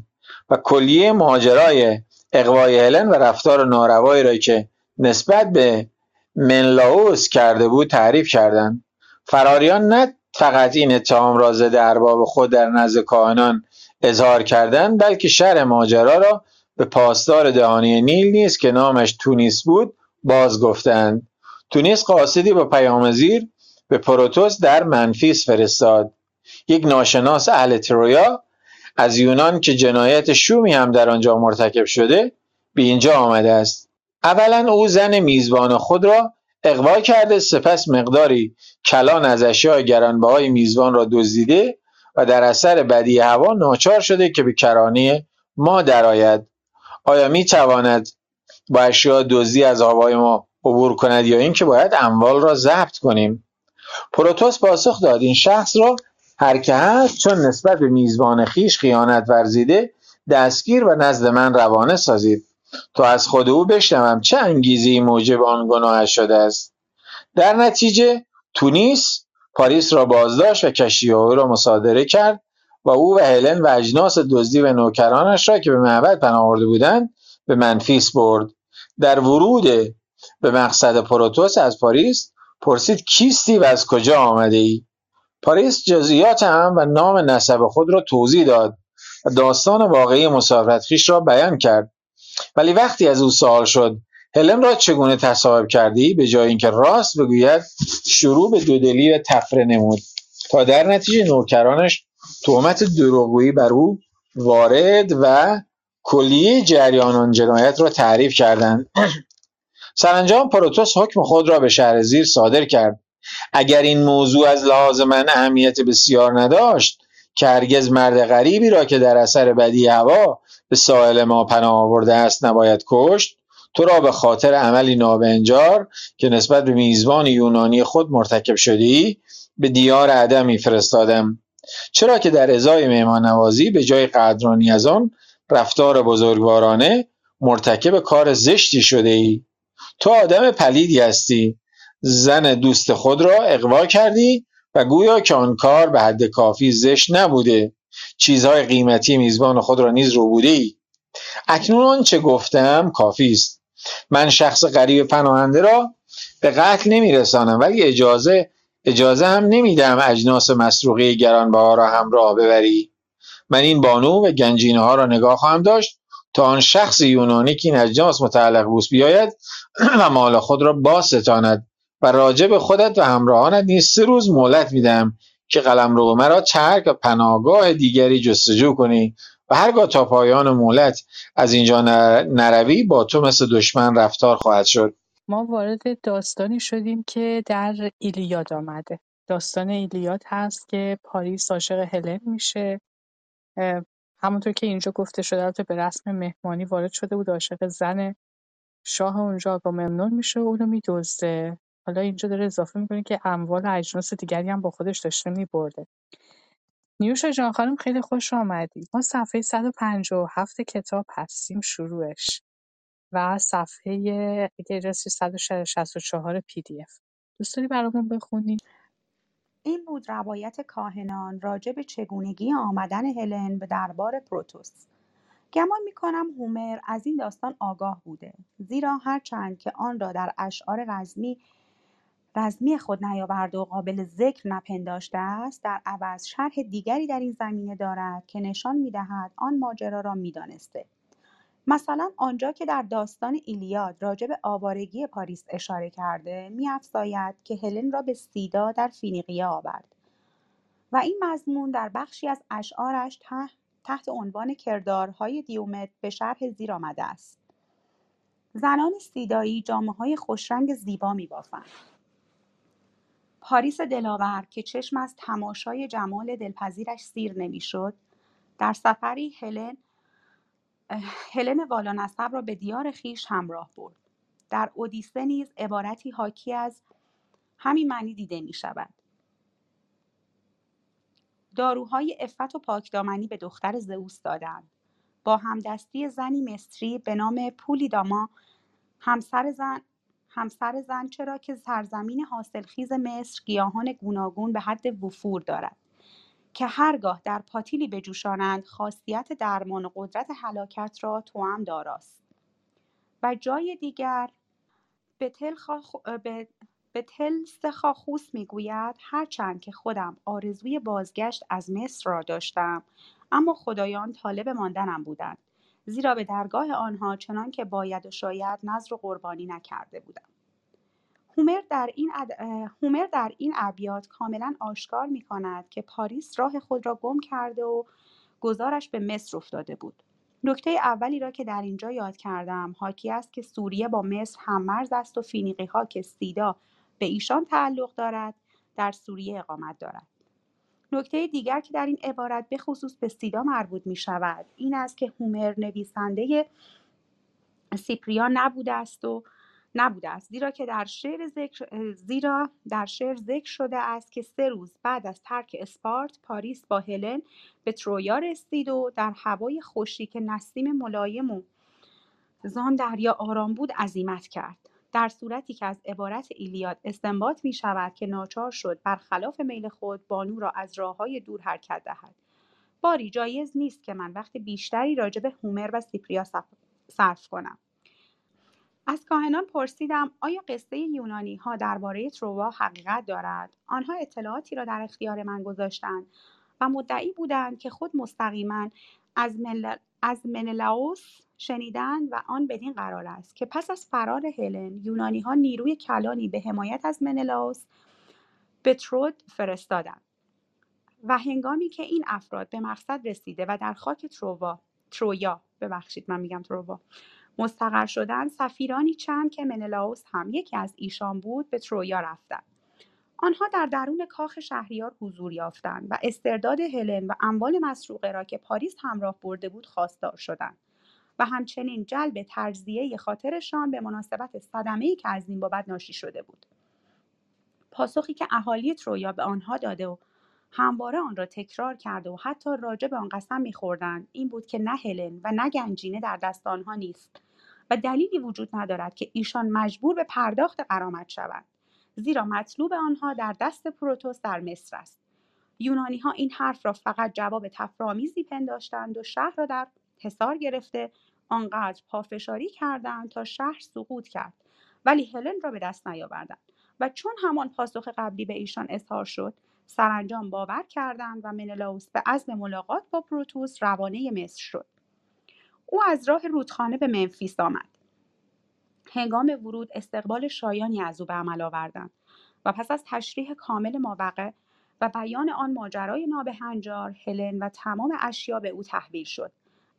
و کلیه ماجرای اقوای هلن و رفتار ناروایی را که نسبت به منلاوس کرده بود تعریف کردند. فراریان نه فقط این اتهام را ضد ارباب خود در نزد کاهنان اظهار کردند بلکه شر ماجرا را به پاسدار دهانی نیل نیز که نامش تونیس بود باز گفتند تونیس قاصدی با پیام زیر به پروتوس در منفیس فرستاد. یک ناشناس اهل ترویا از یونان که جنایت شومی هم در آنجا مرتکب شده به اینجا آمده است. اولا او زن میزبان خود را اقوا کرده سپس مقداری کلان از اشیاء گرانبهای میزبان را دزدیده و در اثر بدی هوا ناچار شده که به کرانه ما درآید. آیا می تواند با اشیاء دزدی از هوای ما عبور کند یا اینکه باید اموال را ضبط کنیم. پروتوس پاسخ داد این شخص را هر که هست چون نسبت به میزبان خیش خیانت ورزیده دستگیر و نزد من روانه سازید. تا از خود او بشنوم چه انگیزی موجب آن گناهش شده است. در نتیجه تونیس پاریس را بازداشت و کشتی او را مصادره کرد و او و هلن و اجناس دزدی و نوکرانش را که به معبد پناه آورده بودند به منفیس برد. در ورود به مقصد پروتوس از پاریس پرسید کیستی و از کجا آمده ای؟ پاریس جزئیات هم و نام نسب خود را توضیح داد و داستان واقعی مسافرت خویش را بیان کرد. ولی وقتی از او سوال شد هلن را چگونه تصاحب کردی؟ به جای اینکه راست بگوید شروع به دودلی و تفره نمود. تا در نتیجه نوکرانش تهمت دروغگویی بر او وارد و کلیه جریان آن جنایت را تعریف کردند. سرانجام پروتوس حکم خود را به شهر زیر صادر کرد. اگر این موضوع از لحاظ من اهمیت بسیار نداشت که هرگز مرد غریبی را که در اثر بدی هوا به ساحل ما پناه آورده است نباید کشت تو را به خاطر عملی نابنجار که نسبت به میزبان یونانی خود مرتکب شدی به دیار عدمی فرستادم چرا که در ازای مهمان نوازی به جای قدرانی از آن رفتار بزرگوارانه مرتکب کار زشتی شده ای. تو آدم پلیدی هستی. زن دوست خود را اقوا کردی و گویا که آن کار به حد کافی زشت نبوده. چیزهای قیمتی میزبان خود را نیز بوده ای. اکنون آنچه گفتم کافی است. من شخص غریب پناهنده را به قتل نمیرسانم ولی اجازه اجازه هم نمیدم اجناس مسروقه گرانبها را همراه ببری. من این بانو و گنجینه ها را نگاه خواهم داشت تا آن شخص یونانی که این اجناس متعلق بوس بیاید [CLEARS THROAT] و مال خود را ستاند و راجع به خودت و همراهانت نیز سه روز مهلت میدم که قلمرو مرا ترک و پناهگاه دیگری جستجو کنی و هرگاه تا پایان مهلت از اینجا نروی با تو مثل دشمن رفتار خواهد شد. ما وارد داستانی شدیم که در ایلیاد آمده. داستان ایلیاد هست که پاریس عاشق هلن میشه. همونطور که اینجا گفته شده البته به رسم مهمانی وارد شده بود عاشق زن شاه اونجا با ممنون میشه و اونو میدزده. حالا اینجا داره اضافه می‌کنه که اموال اجناس دیگری هم با خودش داشته میبرده. نیوشا جان خانم خیلی خوش آمدی. ما صفحه 157 کتاب هستیم شروعش. و صفحه اگه 164 پی دی اف. دوست داری برامون بخونی؟ این بود روایت کاهنان راجع به چگونگی آمدن هلن به دربار پروتوس. گمان می‌کنم هومر از این داستان آگاه بوده زیرا هرچند که آن را در اشعار رزمی رزمی خود نیاورده و قابل ذکر نپنداشته است در عوض شرح دیگری در این زمینه دارد که نشان می‌دهد آن ماجرا را می‌دانسته. مثلا آنجا که در داستان ایلیاد راجع به آوارگی پاریس اشاره کرده میافزاید که هلن را به سیدا در فینیقیه آورد. و این مضمون در بخشی از اشعارش تحت عنوان کردارهای دیومت به شرح زیر آمده است. زنان سیدایی های خوشرنگ زیبا میبافند. پاریس دلاور که چشم از تماشای جمال دلپذیرش سیر نمی‌شد در سفری هلن هلن والانسب را به دیار خیش همراه برد. در اودیسه نیز عبارتی حاکی از همین معنی دیده می شود. داروهای افت و پاکدامنی به دختر زئوس دادند. با همدستی زنی مصری به نام پولیداما همسر زن همسر زن چرا که سرزمین حاصلخیز مصر گیاهان گوناگون به حد وفور دارد. که هرگاه در پاتیلی بجوشانند خاصیت درمان و قدرت هلاکت را توام داراست. و جای دیگر به تل سخاخوس می‌گوید هرچند که خودم آرزوی بازگشت از مصر را داشتم اما خدایان طالب ماندنم بودند زیرا به درگاه آنها چنان که باید و شاید نظر و قربانی نکرده بودم. هومر در این, ابیات کاملا آشکار می کند که پاریس راه خود را گم کرده و گزارش به مصر افتاده بود. نکته اولی را که در اینجا یاد کردم حاکی است که سوریه با مصر مرز است و فینیقی ها که سیدا به ایشان تعلق دارد در سوریه اقامت دارد. نکته دیگر که در این عبارت به خصوص به سیدا مربوط می شود این است که هومر نویسنده سیپریان نبوده است و نبوده است. زیرا که در شعر ذکر زیرا در شعر ذکر شده است که سه روز بعد از ترک اسپارت پاریس با هلن به ترویا رسید و در هوای خوشی که نسیم ملایم و زان دریا آرام بود عزیمت کرد. در صورتی که از عبارت ایلیاد استنباط می شود که ناچار شد برخلاف میل خود بانو را از راه های دور حرکت دهد. باری جایز نیست که من وقت بیشتری راجع به هومر و سیپریا صرف کنم. از کاهنان پرسیدم آیا قصه یونانی ها درباره تروا حقیقت دارد؟ آنها اطلاعاتی را در اختیار من گذاشتند و مدعی بودند که خود مستقیما از, مل... از منلاوس شنیدند و آن بدین قرار است که پس از فرار هلن یونانی ها نیروی کلانی به حمایت از منلاوس به ترود فرستادند و هنگامی که این افراد به مقصد رسیده و در خاک تروا ترویا ببخشید من میگم تروا مستقر شدن سفیرانی چند که منلاوس هم یکی از ایشان بود به ترویا رفتند. آنها در درون کاخ شهریار حضور یافتند و استرداد هلن و اموال مسروقه را که پاریس همراه برده بود خواستار شدند. و همچنین جلب تجزیه خاطرشان به مناسبت صدمه‌ای که از این بابت ناشی شده بود. پاسخی که اهالی ترویا به آنها داده و همواره آن را تکرار کرده و حتی راجع به آن قسم میخوردند. این بود که نه هلن و نه گنجینه در دست آنها نیست و دلیلی وجود ندارد که ایشان مجبور به پرداخت قرامت شوند زیرا مطلوب آنها در دست پروتوس در مصر است. یونانی ها این حرف را فقط جواب تفرامیزی پنداشتند و شهر را در حصار گرفته آنقدر پافشاری کردند تا شهر سقوط کرد ولی هلن را به دست نیاوردند و چون همان پاسخ قبلی به ایشان اظهار شد سرانجام باور کردند و منلاوس به عزم ملاقات با پروتوس روانه مصر شد. او از راه رودخانه به منفیس آمد. هنگام ورود استقبال شایانی از او به عمل آوردند و پس از تشریح کامل ماوقع و بیان آن ماجرای نابهنجار هلن و تمام اشیا به او تحویل شد.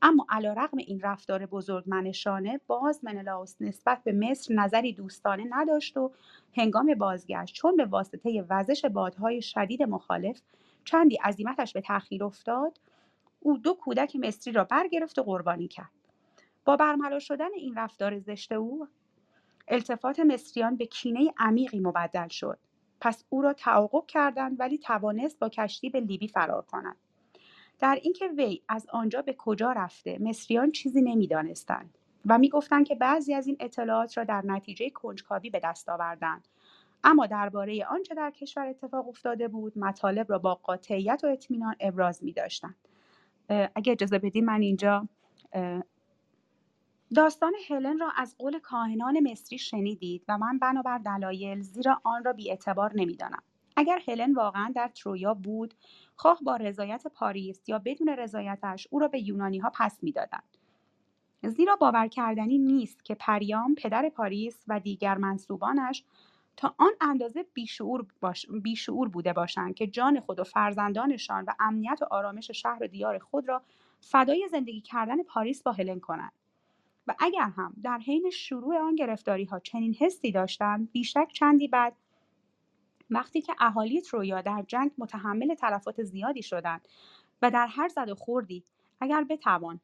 اما علیرغم این رفتار بزرگمنشانه باز منلاوس نسبت به مصر نظری دوستانه نداشت و هنگام بازگشت چون به واسطه وزش بادهای شدید مخالف چندی عزیمتش به تأخیر افتاد او دو کودک مصری را برگرفت و قربانی کرد. با برملا شدن این رفتار زشت او التفات مصریان به کینه عمیقی مبدل شد. پس او را تعاقب کردند ولی توانست با کشتی به لیبی فرار کند. در اینکه وی از آنجا به کجا رفته مصریان چیزی نمی‌دانستند و می‌گفتند که بعضی از این اطلاعات را در نتیجه کنجکاوی به دست آوردند اما درباره آنچه در کشور اتفاق افتاده بود مطالب را با قاطعیت و اطمینان ابراز می داشتند. اگه اجازه بدین من اینجا داستان هلن را از قول کاهنان مصری شنیدید و من بنابر دلایل زیرا آن را بیاعتبار نمی‌دانم اگر هلن واقعا در ترویا بود خواه با رضایت پاریس یا بدون رضایتش او را به یونانی ها پس می‌دادند. زیرا باور کردنی نیست که پریام پدر پاریس و دیگر منصوبانش تا آن اندازه بیشعور, باش... بیشعور بوده باشند که جان خود و فرزندانشان و امنیت و آرامش شهر و دیار خود را فدای زندگی کردن پاریس با هلن کنند. و اگر هم در حین شروع آن گرفتاری ها چنین حسی داشتند بیشک چندی بعد وقتی که اهالی ترویا در جنگ متحمل تلفات زیادی شدند و در هر زد و خوردی اگر بتوان.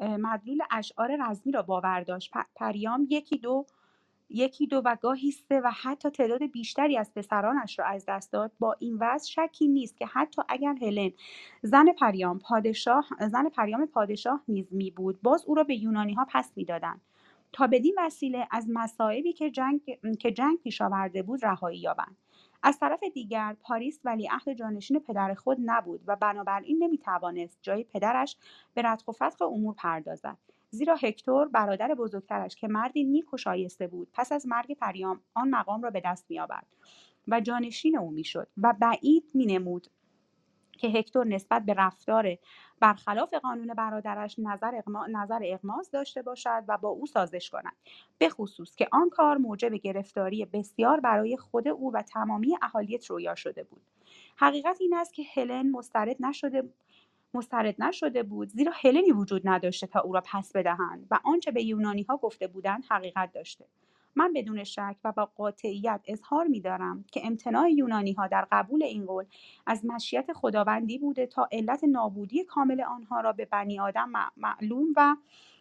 مدلول اشعار رزمی را باور داشت. پریام یکی دو یکی دو و گاهی سه و حتی تعداد بیشتری از پسرانش را از دست داد. با این وضع شکی نیست که حتی اگر هلن زن پریام پادشاه زن پریام پادشاه نیز می بود باز او را به یونانی ها پس می‌دادند. تا بدین وسیله از مصائبی که جنگ که جنگ پیش آورده بود رهایی یابند. از طرف دیگر پاریس ولیعهد جانشین پدر خود نبود و بنابراین نمی‌توانست جای پدرش به رتق و فتق امور پردازد. زیرا هکتور برادر بزرگترش که مردی نیک و شایسته بود پس از مرگ پریام آن مقام را به دست میآورد و جانشین او می‌شد و بعید مینمود که هکتور نسبت به رفتار برخلاف قانون برادرش نظر, اقما... نظر اغماز داشته باشد و با او سازش کند. به خصوص که آن کار موجب گرفتاری بسیار برای خود او و تمامی اهالی ترویا شده بود. حقیقت این است که هلن مسترد نشده مسترد نشده بود زیرا هلنی وجود نداشته تا او را پس بدهند و آنچه به یونانی ها گفته بودند حقیقت داشته. من بدون شک و با قاطعیت اظهار می دارم که امتناع یونانی ها در قبول این قول از مشیت خداوندی بوده تا علت نابودی کامل آنها را به بنی آدم معلوم و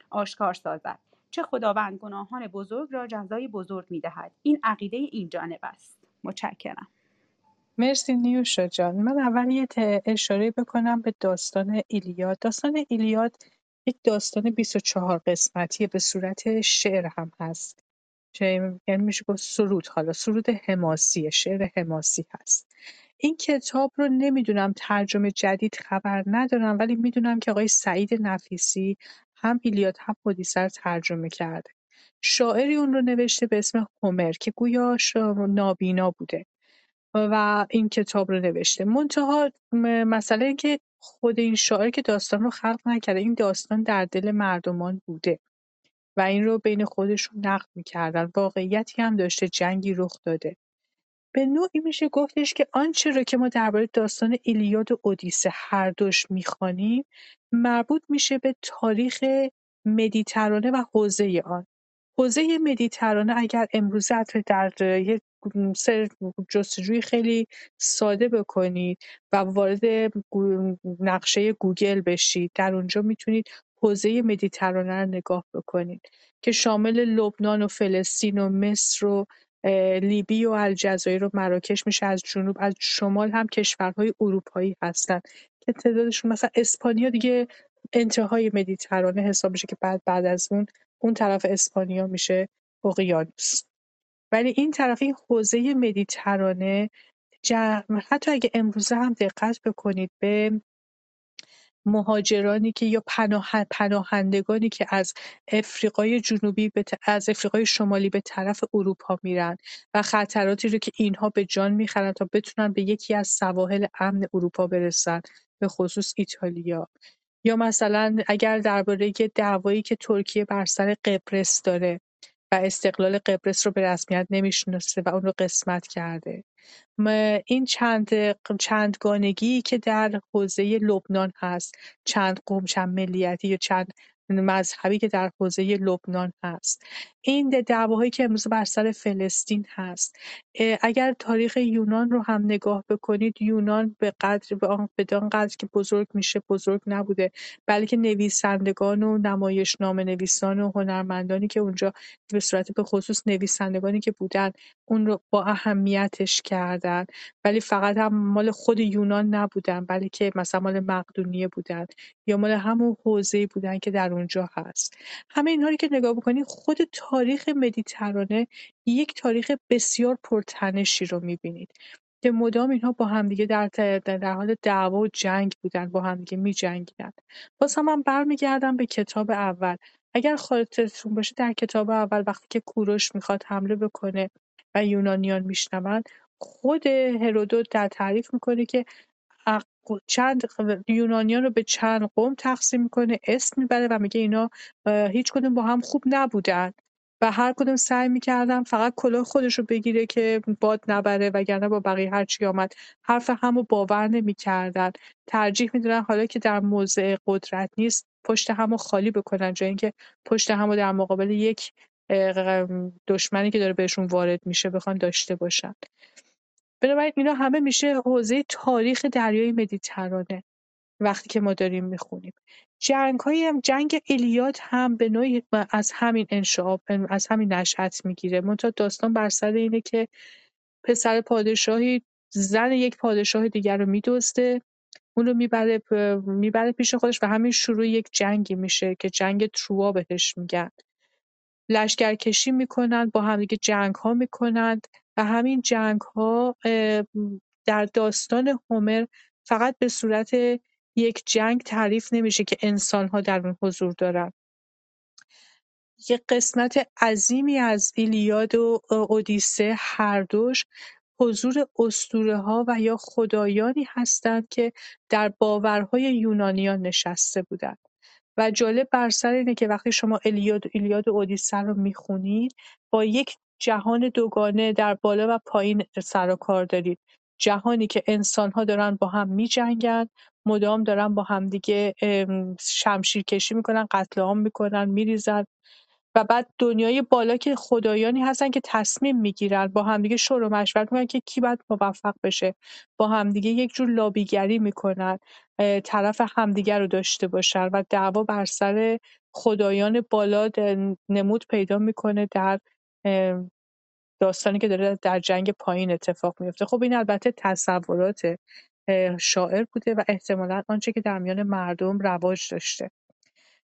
آشکار سازد. چه خداوند گناهان بزرگ را جزای بزرگ می‌دهد. این عقیده این جانب است. متشکرم. مرسی نیوشا جان. من اول یه اشاره بکنم به داستان ایلیاد. داستان ایلیاد یک داستان 24 قسمتیه به صورت شعر هم هست. چه یعنی میشه گفت سرود. حالا سرود حماسیه شعر حماسی هست. این کتاب رو نمی‌دونم ترجمه جدید خبر ندارم ولی می‌دونم که آقای سعید نفیسی هم ایلیاد هم اودیسه رو ترجمه کرده. شاعری اون رو نوشته به اسم هومر که گویا نابینا بوده و این کتاب رو نوشته. منتها مسئله این که خود این شاعر که داستان رو خلق نکرده این داستان در دل مردمان بوده. و این رو بین خودشون نقد می‌کردن. واقعیتی هم داشته جنگی رخ داده. به نوعی میشه گفتش که آنچه را که ما درباره داستان ایلیاد و اودیسه هر دوش می‌خوانیم مربوط میشه به تاریخ مدیترانه و حوزه آن. حوزه مدیترانه اگر امروزه حتی در یک سر جستجوی خیلی ساده بکنید و وارد نقشه گوگل بشید در اونجا می‌تونید حوزه مدیترانه رو نگاه بکنید که شامل لبنان و فلسطین و مصر و لیبی و الجزایر و مراکش میشه از جنوب از شمال هم کشورهای اروپایی هستن که تعدادشون مثلا اسپانیا دیگه انتهای مدیترانه حساب میشه که بعد بعد از اون اون طرف اسپانیا میشه اقیانوس. ولی این طرف این حوزه مدیترانه حتی اگه امروزه هم دقت بکنید به مهاجرانی که یا پناه پناهندگانی که از افریقای جنوبی به از افریقای شمالی به طرف اروپا میرن و خطراتی رو که اینها به جان می‌خرن تا بتونن به یکی از سواحل امن اروپا برسن به خصوص ایتالیا. یا مثلا اگر درباره دعوایی که ترکیه بر سر قبرس داره و استقلال قبرس رو به رسمیت نمی‌شناسه و اون رو قسمت کرده. این چند چندگانگی که در حوزه لبنان هست چند قوم چند ملیتی یا چند مذهبی که در حوزه لبنان هست. این دعواهایی که امروز بر سر فلسطین هست. اگر تاریخ یونان رو هم نگاه بکنید یونان به قدر به آن بدان قدر که بزرگ میشه بزرگ نبوده. بلکه نویسندگان و نمایشنامه نویسان و هنرمندانی که اونجا به صورت به خصوص نویسندگانی که بودن اون رو با اهمیتش کردن. ولی فقط هم مال خود یونان نبودن بلکه مثلا مال مقدونیه بودن یا مال همون حوزه‌ای بودن که در اونجا هست. همه اینها رو که نگاه بکنید خود تاریخ مدیترانه یک تاریخ بسیار پرتنشی رو می‌بینید که مدام اینها با همدیگه در, در حال دعوا و جنگ بودن با همدیگه می‌جنگیدن. باز هم من برمیگردم به کتاب اول. اگر خاطرتون باشه در کتاب اول وقتی که کوروش می‌خواد حمله بکنه و یونانیان میشنون خود هرودوت در تعریف می‌کنه که چند یونانیان رو به چند قوم تقسیم می‌کنه اسم می‌بره و میگه اینا هیچ کدوم با هم خوب نبودن. و هر کدوم سعی می‌کردن فقط کلاه خودش رو بگیره که باد نبره وگرنه با بقیه هر چی آمد. حرف همو باور نمی‌کردن. ترجیح می‌دادن حالا که در موضع قدرت نیست پشت همو خالی بکنن. جای اینکه پشت همو در مقابل یک دشمنی که داره بهشون وارد میشه بخوان داشته باشن. بنابراین اینا همه میشه حوزه تاریخ دریای مدیترانه. وقتی که ما داریم می‌خونیم. جنگ هم جنگ ایلیاد هم به نوعی از همین انشعاب از همین نشأت می‌گیره. منتها داستان بر سر اینه که پسر پادشاهی زن یک پادشاه دیگر رو میدزده اون رو می‌بره می‌بره پیش خودش و همین شروع یک جنگی میشه که جنگ تروا بهش میگن. لشکرکشی می‌کنند، با همدیگه جنگ‌ها می‌کنند و همین جنگ‌ها در داستان هومر فقط به صورت یک جنگ تعریف نمیشه که انسان‌ها در اون حضور دارن. یک قسمت عظیمی از ایلیاد و اودیسه هر دوش حضور اسطوره‌ها و یا خدایانی هستند که در باورهای یونانیان نشسته بودند. و جالب بر سر اینه که وقتی شما الیاد ایلیاد و اودیسه رو می‌خونید با یک جهان دوگانه در بالا و پایین سر و کار دارید جهانی که انسان‌ها دارن با هم می‌جنگن مدام دارن با همدیگه شمشیر کشی می‌کنن قتل عام می‌کنن میریزن. و بعد دنیای بالا که خدایانی هستن که تصمیم می‌گیرن با همدیگه شور و مشورت می‌کنن که کی باید موفق بشه. با همدیگه یک جور لابیگری می‌کنن طرف همدیگه رو داشته باشن و دعوا بر سر خدایان بالا نمود پیدا می‌کنه در داستانی که داره در جنگ پایین اتفاق میفته خب این البته تصورات شاعر بوده و احتمالا آنچه که در میان مردم رواج داشته.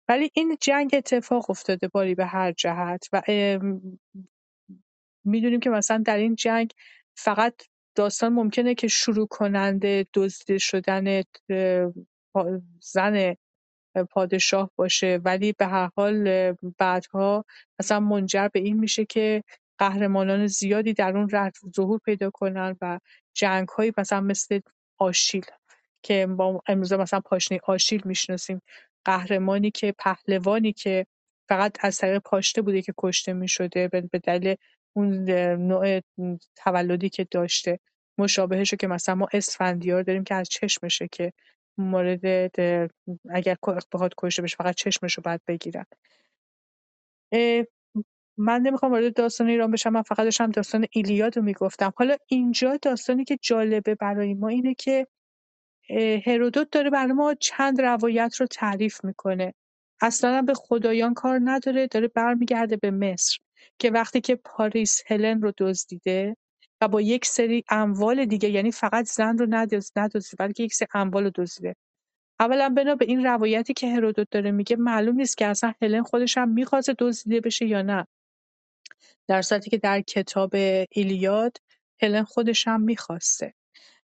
ولی این جنگ اتفاق افتاده باری به هر جهت و می‌دونیم که مثلا در این جنگ فقط داستان ممکنه که شروع کننده دزدیده شدن زن پادشاه باشه ولی به هر حال بعدها مثلا منجر به این میشه که قهرمانان زیادی در اون ظهور پیدا کنن و جنگ هایی مثلا مثل آشیل که با امروزه مثلا پاشنه آشیل می‌شناسیم. قهرمانی که پهلوانی که فقط از طریق پاشته بوده که کشته می‌شده به دلیل اون نوع تولدی که داشته. مشابهش که مثلا ما اسفندیار داریم که از چشمشه که مورد اگر بخواد کشته بشه فقط چشمش رو باید بگیرن. من نمی‌خوام وارد داستان ایران بشم من فقط داشتم داستان ایلیاد رو می‌گفتم. حالا اینجا داستانی که جالبه برای ما اینه که هرودوت داره برای ما چند روایت رو تعریف می‌کنه. اصلا به خدایان کار نداره داره برمیگرده به مصر که وقتی که پاریس هلن رو دزدیده و با یک سری اموال دیگه یعنی فقط زن رو ندزدیده بلکه یک سری اموال رو دزدیده. اولا بنا به این روایتی که هرودوت داره میگه معلوم نیست که اصلا هلن خودش هم می‌خواسته دزدیده بشه یا نه. در صورتی که در کتاب ایلیاد هلن خودش هم می‌خواسته.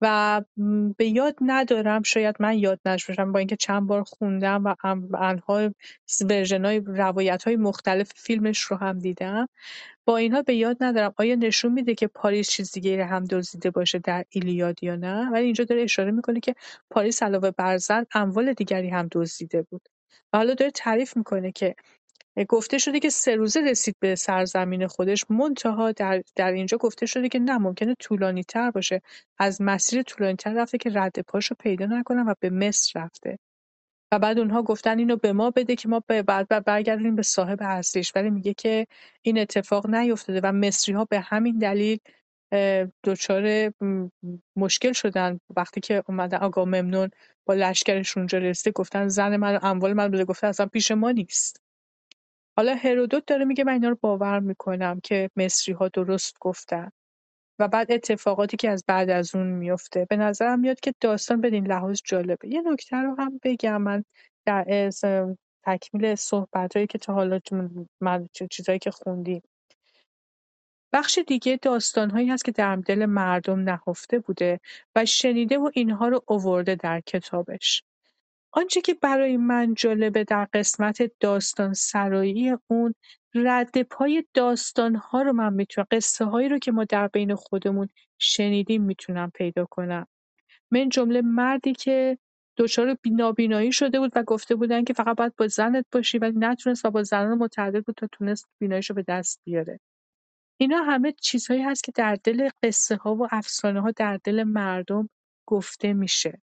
و به یاد ندارم شاید من یاد نشوشم با اینکه چند بار خوندم و انها version های روایت های مختلف فیلمش رو هم دیدم. با اینها به یاد ندارم آیا نشون میده که پاریس چیز دیگه هم دزدیده باشه در ایلیاد یا نه؟ ولی اینجا داره اشاره می‌کنه که پاریس علاوه بر زن اموال دیگری هم دزدیده بود. و حالا داره تعریف می‌کنه که گفته شده که سه روزه رسید به سرزمین خودش. منتها در, در اینجا گفته شده که نه ممکنه طولانی تر باشه. از مسیر طولانی تر رفته که رد پاشو پیدا نکنم و به مصر رفته. و بعد اونها گفتن اینو به ما بده که ما بعد برگردیم به صاحب اصلیش. ولی میگه که این اتفاق نیفتاده و مصری ها به همین دلیل دچار مشکل شدن. وقتی که اومدن آقا ممنون با لشکرش اونجا رسیده گفتن زن من اموال من بده گفته اصلا پیش ما نیست. حالا هرودوت داره میگه من اینا رو باور می‌کنم که مصری ها درست گفتن. و بعد اتفاقاتی که از بعد از اون میفته به نظرم میاد که داستان بدین لحاظ جالبه. یه نکته رو هم بگم من در تکمیل صحبت هایی که تا حالا من چیزهایی که خوندیم. بخش دیگه داستان هایی هست که در دل مردم نهفته بوده و شنیده و اینها رو اوورده در کتابش. آنچه که برای من جالبه در قسمت داستان سرایی اون داستان ها رو من می‌تونم قصه هایی رو که ما در بین خودمون شنیدیم می‌تونم پیدا کنم. من جمله مردی که دچار نابینایی شده بود و گفته بودن که فقط باید با زنت باشی ولی نتونست و با زنان متعدد بود تا تونست بیناییش رو به دست بیاره. اینا همه چیزهایی هست که در دل قصه ها و افسانه ها در دل مردم گفته میشه.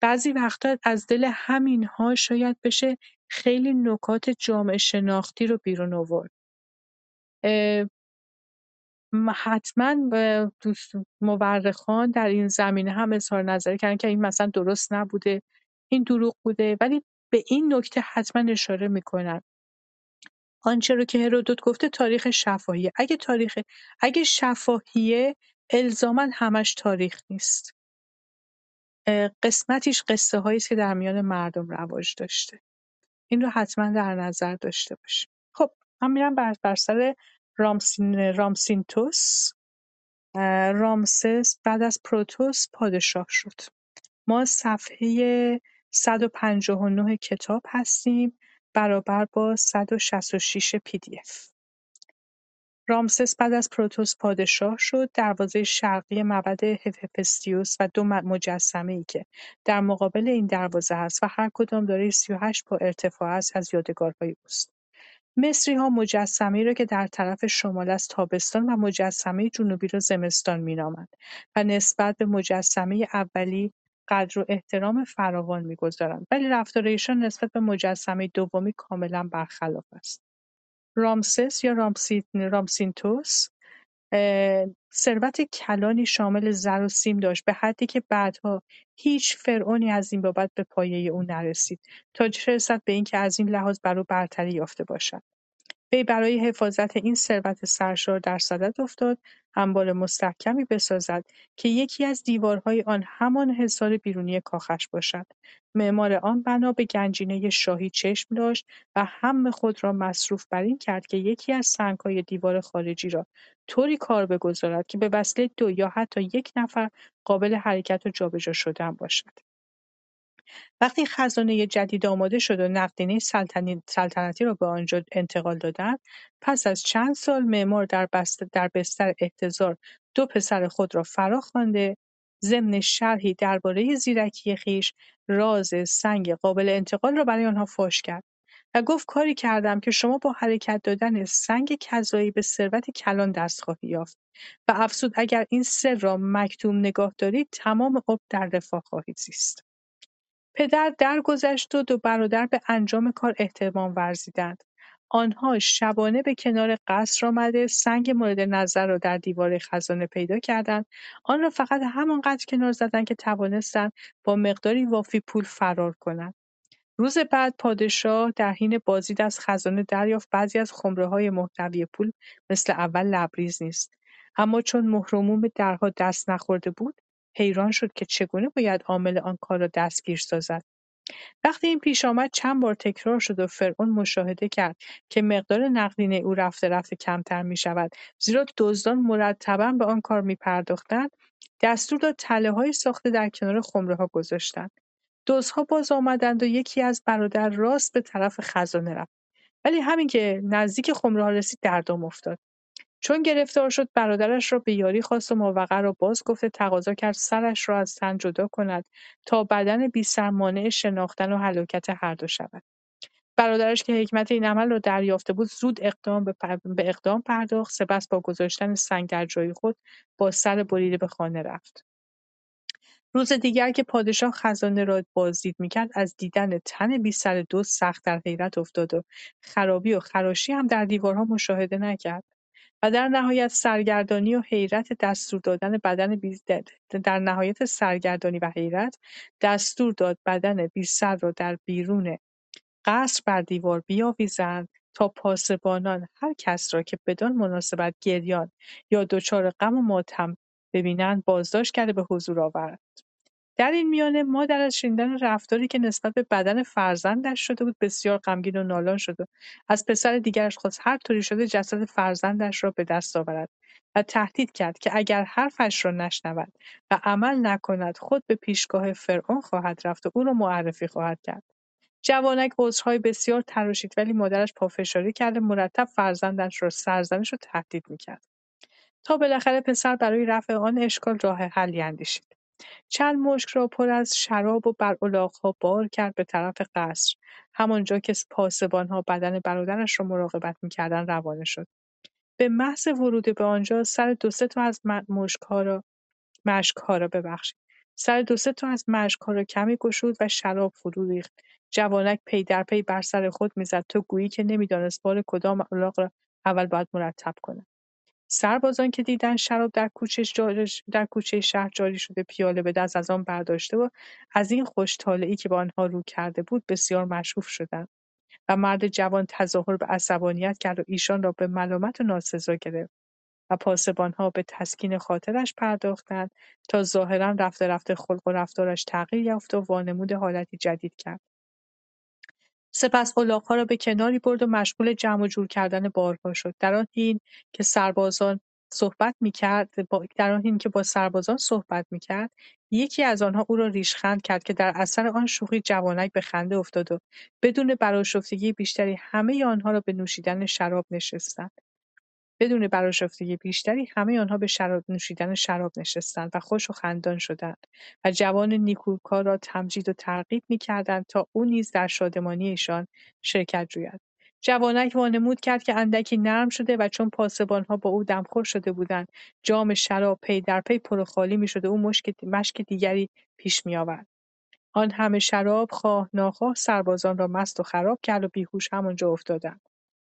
بعضی وقتا از دل همین‌ها شاید بشه خیلی نکات جامعه شناختی رو بیرون آورد. حتما دوست مورخان در این زمینه هم اظهار نظر کردن که این مثلا درست نبوده این دروغ بوده ولی به این نکته حتما اشاره می‌کنن. آنچه رو که هرودوت گفته تاریخ شفاهیه. اگه تاریخ اگه شفاهیه الزاما همش تاریخ نیست. قسمتیش قصه است که در میان مردم رواج داشته. این رو حتما در نظر داشته باشیم. خب من میرم بر, بر سر رامسین رامسینتوس. رامسس بعد از پروتوس پادشاه شد. ما صفحه 159 کتاب هستیم برابر با 166 پی دی اف. رامسس بعد از پروتوس پادشاه شد، دروازه شرقی معبد هفپستیوس و دو ای که در مقابل این دروازه هست و هر کدام دارای 38 با ارتفاع است از یادگارهای اوست. ها مجسمه را که در طرف شمال از تابستان و مجسمه جنوبی را زمستان مینامند و نسبت به مجسمه اولی قدر و احترام فراوان می‌گذارند ولی رفتار ایشان نسبت به مجسمه دومی کاملا برخلاف است. رامسس یا رامسینتوس ثروت کلانی شامل زر و سیم داشت به حدی که بعدها هیچ فرعونی از این بابت به پایه او نرسید تا چه رسد به اینکه از این لحاظ بر او برتری یافته باشد. وی برای حفاظت این ثروت سرشار در صدد افتاد انبار مستحکمی بسازد که یکی از دیوارهای آن همان حصار بیرونی کاخش باشد. معمار آن بنا به گنجینه شاهی چشم داشت و هم خود را مصروف بر این کرد که یکی از سنگهای دیوار خارجی را طوری کار بگذارد که به وسیله دو یا حتی یک نفر قابل حرکت و جابجا شدن باشد. وقتی خزانه جدید آماده شد و نقدینه سلطنتی را به آنجا انتقال دادند، پس از چند سال معمار در بستر احتضار دو پسر خود را فراخوانده، ضمن شرحی درباره زیرکی خویش، راز سنگ قابل انتقال را برای آنها فاش کرد و گفت کاری کردم که شما با حرکت دادن سنگ کذایی به ثروت کلان دست خواهی یافت و افزود اگر این سر را مکتوم نگاه دارید تمام عمر در رفاه خواهید زیست. پدر درگذشت و دو برادر به انجام کار احتمام ورزیدند. آنها شبانه به کنار قصر آمده سنگ مورد نظر را در دیوار خزانه پیدا کردند. آن را فقط همانقدر کنار زدند که توانستند با مقداری وافی پول فرار کنند. روز بعد پادشاه در حین بازدید از خزانه دریافت. بعضی از های محتوی پول مثل اول لبریز نیست. اما چون مهر به درها دست نخورده بود حیران شد که چگونه باید عامل آن کار را دستگیر سازد. وقتی این پیش آمد چند بار تکرار شد و فرعون مشاهده کرد که مقدار نقدینه او رفته رفته کمتر می شود زیرا دزدان مرتبا به آن کار می پرداختند دستور داد های ساخته در کنار ها گذاشتند. دزدها باز آمدند و یکی از برادر راست به طرف خزانه رفت. ولی همین که نزدیک ها رسید در دام افتاد. چون گرفتار شد برادرش را به یاری خواست و ماوقع را باز گفته تقاضا کرد سرش را از تن جدا کند تا بدن بی‌سر مانع شناختن و هلاکت هر دو شود. برادرش که حکمت این عمل را دریافته بود زود اقدام به, به اقدام پرداخت سپس با گذاشتن سنگ در جای خود با سر بریده به خانه رفت. روز دیگر که پادشاه خزانه را بازدید می‌کرد از دیدن تن بی سر دو سخت در حیرت افتاد و خرابی و خراشی هم در دیوارها مشاهده نکرد. و در نهایت سرگردانی و حیرت دستور دادن بدن بی در نهایت سرگردانی و حیرت دستور داد بدن بی سر را در بیرون قصر بر دیوار بیاویزند تا پاسبانان هر کس را که بدان مناسبت گریان یا دچار غم و ماتم ببینند بازداشت کرده به حضور آورد. در این میانه مادر از شنیدن رفتاری که نسبت به بدن فرزندش شده بود بسیار غمگین و نالان شد از پسر دیگرش خواست هر طوری شده جسد فرزندش را به دست آورد و تهدید کرد که اگر حرفش را نشنود و عمل نکند خود به پیشگاه فرعون خواهد رفت و او را معرفی خواهد کرد. جوانک عذرهای بسیار تراشید ولی مادرش پافشاری کرده مرتب فرزندش را سرزنش و تهدید می‌کرد. تا بالاخره پسر برای رفع آن اشکال راه حلی اندیشید. چند مشک را پر از شراب و بر الاغ‌ها بار کرد به طرف قصر. همانجا که پاسبانها بدن برادرش را مراقبت می‌کردند روانه شد. به محض ورود به آنجا سر دو سه تا از مشکها را مشکها را ببخشید. سر دو سه تا از مشکها را کمی گشود و شراب فرو ریخت. جوانک پی در پی بر سر خود می‌زد تا گویی که نمی‌دانست بار کدام الاغ را اول باید مرتب کند. سربازان که دیدن شراب در کوچه شهر جاری شده پیاله به دست از آن برداشته و از این خوشطالعی که به آنها رو کرده بود بسیار مشهور شدند و مرد جوان تظاهر به عصبانیت کرد و ایشان را به ملامت و ناسزا گرفت و پاسبانها به تسکین خاطرش پرداختند تا ظاهرا رفته رفته خلق و رفتارش تغییر یافت و وانمود حالتی جدید کرد. سپس الاغ‌ها را به کناری برد و مشغول جمع و جور کردن بارها شد. در آن حین که سربازان صحبت می‌کرد در آن حین که با سربازان صحبت می‌کرد یکی از آنها او را ریشخند کرد که در اثر آن شوخی جوانک به خنده افتاد و بدون براشفتگی بیشتری همه آنها را به نوشیدن شراب نشستند. بدون براشفتگی بیشتری همه آنها به شراب نوشیدن شراب نشستند و خوش و خندان شدند و جوان نیکوکار را تمجید و ترغیب می‌کردند تا او نیز در شادمانی ایشان شرکت جوید. جوانک وانمود کرد که اندکی نرم شده و چون پاسبانها با او دمخور شده بودند جام شراب پی در پی پر و خالی می‌شد و او مشک دیگری پیش میآورد. آن همه شراب خواه ناخواه سربازان را مست و خراب کرد و بیهوش همانجا افتادند.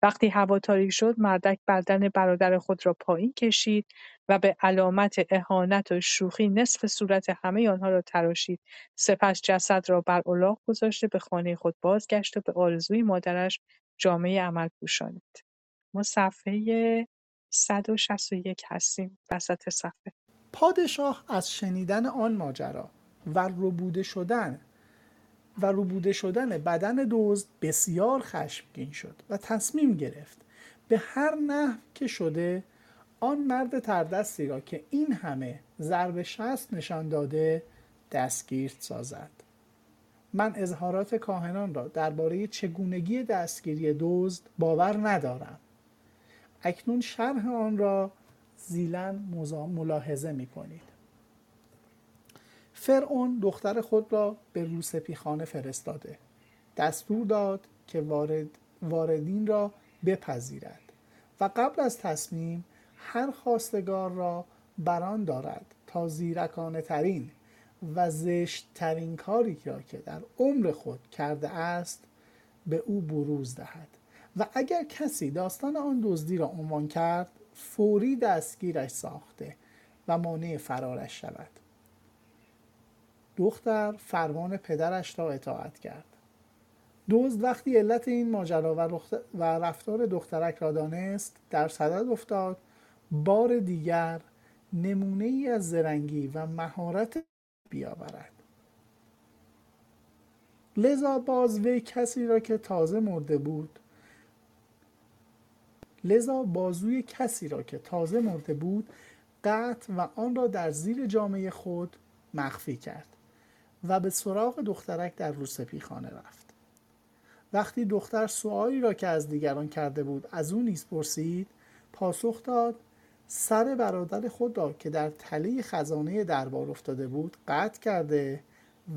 وقتی هوا تاریک شد مردک بدن برادر خود را پایین کشید و به علامت اهانت و شوخی نصف صورت همه آنها را تراشید. سپس جسد را بر الاغ گذاشته به خانه خود بازگشت و به آرزوی مادرش جامعه عمل پوشانید. ما صفحه 161 هستیم وسط صفحه. پادشاه از شنیدن آن ماجرا و روبوده شدن و روبوده شدن بدن دزد بسیار خشمگین شد و تصمیم گرفت به هر نحو که شده آن مرد تردستی را که این همه ضرب شست نشان داده دستگیر سازد. من اظهارات کاهنان را درباره چگونگی دستگیری دزد باور ندارم. اکنون شرح آن را زیلن ملاحظه می کنید فرعون دختر خود را به روسپیخانه فرستاده. دستور داد که وارد واردین را بپذیرد و قبل از تصمیم هر خواستگار را بران دارد تا زیرکانه ترین و زشت ترین کاری را که در عمر خود کرده است به او بروز دهد. و اگر کسی داستان آن دزدی را عنوان کرد فوری دستگیرش ساخته و مانع فرارش شود. دختر فرمان پدرش را اطاعت کرد. دزد وقتی علت این ماجرا و رفتار دخترک را دانست در صدد افتاد بار دیگر نمونه ای از زرنگی و مهارت بیاورد. لذا باز وی کسی را که تازه مرده بود لذا بازوی کسی را که تازه مرده بود قطع و آن را در زیر جامعه خود مخفی کرد. و به سراغ دخترک در روسپیخانه رفت. وقتی دختر سوالی را که از دیگران کرده بود از او نیز پرسید پاسخ داد سر برادر خود را که در تله خزانه دربار افتاده بود قطع کرده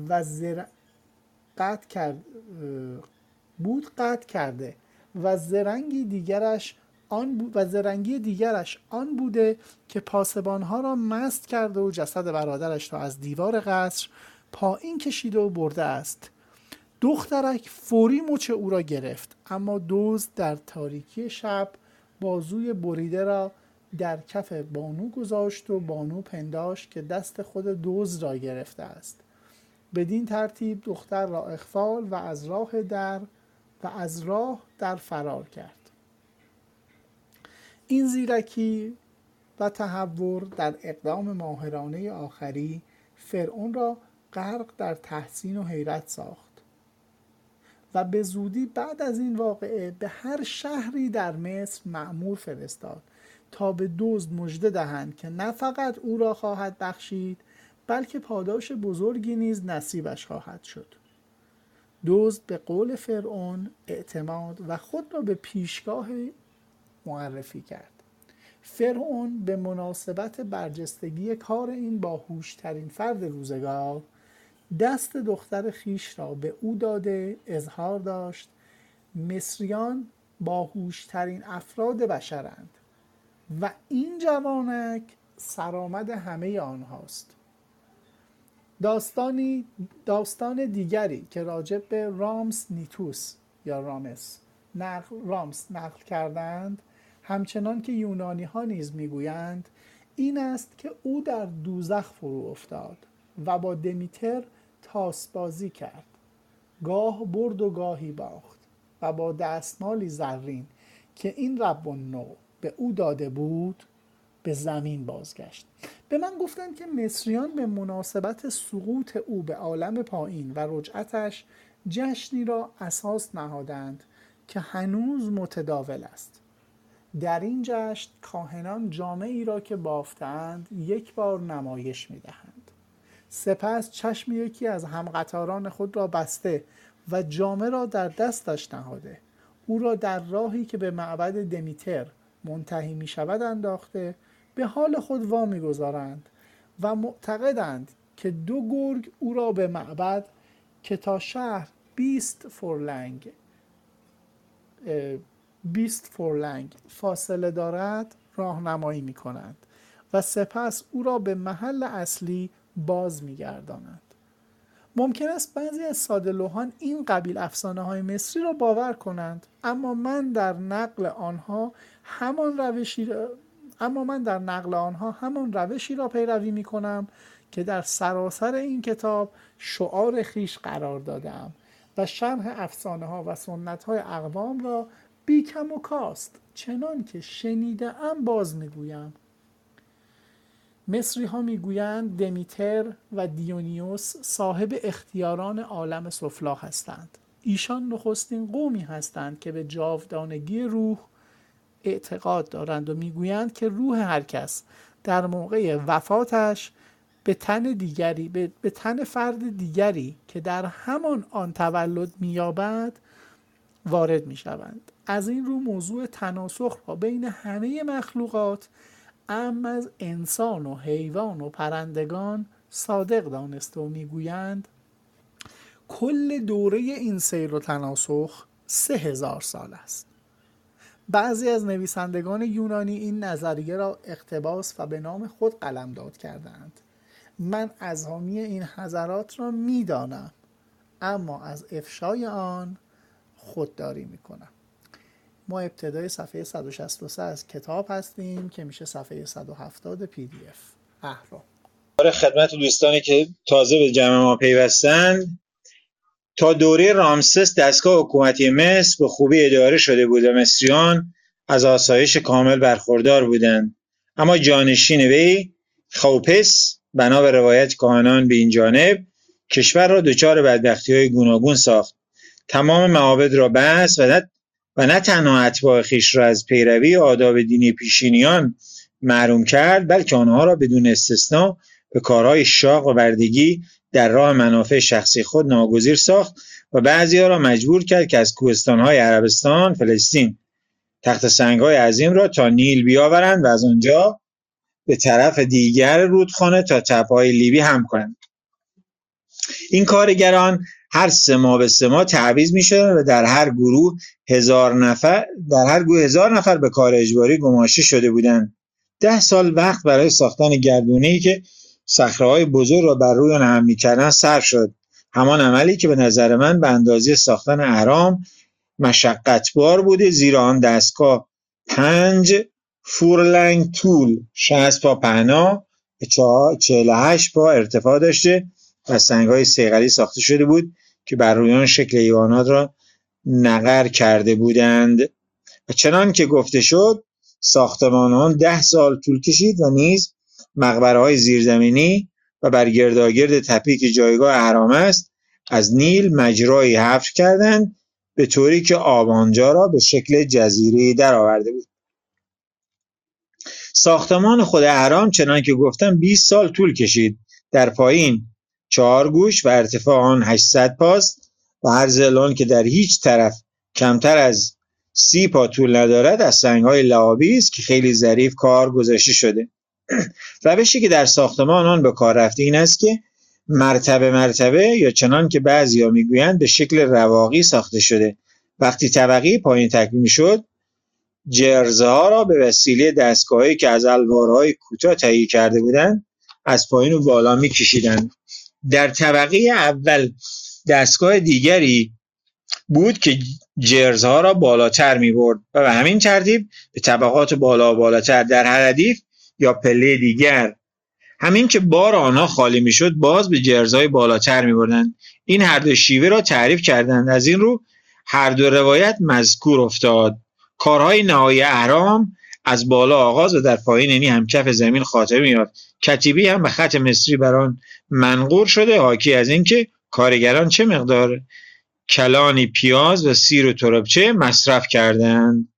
و زر... قطع کرد... بود قطع کرده و زرنگی دیگرش آن و زرنگی دیگرش آن بوده که پاسبانها را مست کرده و جسد برادرش را از دیوار قصر پایین کشیده و برده است. دخترک فوری مچ او را گرفت اما دوز در تاریکی شب بازوی بریده را در کف بانو گذاشت و بانو پنداش که دست خود دوز را گرفته است. بدین ترتیب دختر را اخفال و از راه در و از راه در فرار کرد. این زیرکی و تحور در اقدام ماهرانه آخری فرعون را غرق در تحسین و حیرت ساخت. و به زودی بعد از این واقعه به هر شهری در مصر معمور فرستاد تا به دزد مژده دهند که نه فقط او را خواهد بخشید بلکه پاداش بزرگی نیز نصیبش خواهد شد. دزد به قول فرعون اعتماد و خود را به پیشگاه معرفی کرد. فرعون به مناسبت برجستگی کار این باهوشترین فرد روزگار دست دختر خیش را به او داده اظهار داشت مصریان باهوشترین افراد بشرند و این جوانک سرآمد همه آنهاست. داستانی داستان دیگری که راجع به رامس نیتوس یا رامس نقل رامس نقل کردند همچنان که یونانی ها نیز می‌گویند این است که او در دوزخ فرو افتاد و با دمیتر تاسبازی کرد. گاه برد و گاهی باخت و با دستمالی زرین که این رب نو به او داده بود به زمین بازگشت. به من گفتند که مصریان به مناسبت سقوط او به عالم پایین و رجعتش جشنی را اساس نهادند که هنوز متداول است. در این جشن کاهنان جامعی را که بافتند یک بار نمایش می‌دهند. سپس چشم یکی از همقطاران خود را بسته و جامعه را در دستش نهاده. او را در راهی که به معبد دمیتر منتهی می شود انداخته به حال خود وا می‌گذارند و معتقدند که دو گرگ او را به معبد که تا شهر بیست فورلنگ بیست فورلنگ فاصله دارد راهنمایی می کنند و سپس او را به محل اصلی باز می گردانند. ممکن است بعضی از سادلوهان این قبیل افسانه های مصری را باور کنند اما من در نقل آنها همان روشی را اما من در نقل آنها همان روشی را پیروی می کنم که در سراسر این کتاب شعار خیش قرار دادم و شرح افسانه ها و سنت های اقوام را بیکم و کاست چنان که شنیده ام باز می‌گویم مصری ها می‌گویند دمیتر و دیونیوس صاحب اختیاران عالم سفلا هستند. ایشان نخستین قومی هستند که به جاودانگی روح اعتقاد دارند و می‌گویند که روح هر کس در موقع وفاتش به تن دیگری به, به تن فرد دیگری که در همان آن تولد مییابد وارد می‌شوند. از این رو موضوع تناسخ را بین همه مخلوقات ام از انسان و حیوان و پرندگان صادق دانسته و می‌گویند کل دوره این سیر و تناسخ سه هزار سال است. بعضی از نویسندگان یونانی این نظریه را اقتباس و به نام خود قلمداد کردند. من ازامی این حضرات را می‌دانم اما از افشای آن خودداری می‌کنم. ما ابتدای صفحه 163 از کتاب هستیم که میشه صفحه 170 پی دی اف. اهرام. برای خدمت دوستانی که تازه به جمع ما پیوستند تا دوره رامسس دستگاه حکومتی مصر به خوبی اداره شده بود و مصریان از آسایش کامل برخوردار بودند. اما جانشین وی خوپس بنا به روایت کاهنان به این جانب کشور را دچار بدبختی های گوناگون ساخت. تمام معابد را بست و و نه تنها اتباع خیش را از پیروی آداب دینی پیشینیان محروم کرد بلکه آنها را بدون استثنا به کارهای شاق و بردگی در راه منافع شخصی خود ناگزیر ساخت و بعضی را مجبور کرد که از کوهستانهای عربستان فلسطین تخت سنگهای عظیم را تا نیل بیاورند و از آنجا به طرف دیگر رودخانه تا تپههای لیبی هم کنند. این کارگران هر سه ماه به سه ماه تعویض می‌شدند و در هر گروه هزار نفر در هر گروه هزار نفر به کار اجباری گماشته شده بودند ده سال وقت برای ساختن گردونه که صخره‌های بزرگ را بر روی آن هم می‌کردند صرف شد. همان عملی که به نظر من به اندازه ساختن اهرام مشقتبار بوده زیرا آن دستگاه پنج فورلنگ طول 60 پا پهنا 48 پا ارتفاع داشته و سنگهای سیغلی ساخته شده بود. که بر روی آن شکل ایوانات را نقر کرده بودند. و چنان که گفته شد ساختمان آن ده سال طول کشید و نیز مقبره های زیرزمینی و بر گرداگرد تپی که جایگاه اهرام است از نیل مجرایی حفر کردند به طوری که آب آنجا را به شکل جزیره درآورده بود. ساختمان خود اهرام چنان که گفتم 20 سال طول کشید. در پایین چهار گوش و ارتفاع آن 800 پاست و هر زلان که در هیچ طرف کمتر از سی پا طول ندارد از سنگهای لعابی است که خیلی ظریف کار گذاشته شده. روشی که در ساختمان آن به کار رفته این است که مرتبه مرتبه یا چنان که بعضیا می‌گویند به شکل رواقی ساخته شده. وقتی طبقی پایین تکمیل شد جرزه ها را به وسیله دستگاهی که از الوارهای کوتاه تهیه کرده بودند از پایین و بالا میکشیدند. در طبقه اول دستگاه دیگری بود که جرزها را بالاتر می برد و به همین ترتیب به طبقات بالا و بالاتر در هر ردیف یا پله دیگر. همین که بار آنها خالی می‌شد باز به جرزهای بالاتر می بردند این هر دو شیوه را تعریف کردند. از این رو هر دو روایت مذکور افتاد. کارهای نهایی اهرام از بالا آغاز و در پایین یعنی هم کف زمین خاتمه یافت کتیبی هم به خط مصری بر آن منقور شده. حاکی از اینکه کارگران چه مقدار کلانی پیاز و سیر و تربچه مصرف کردند؟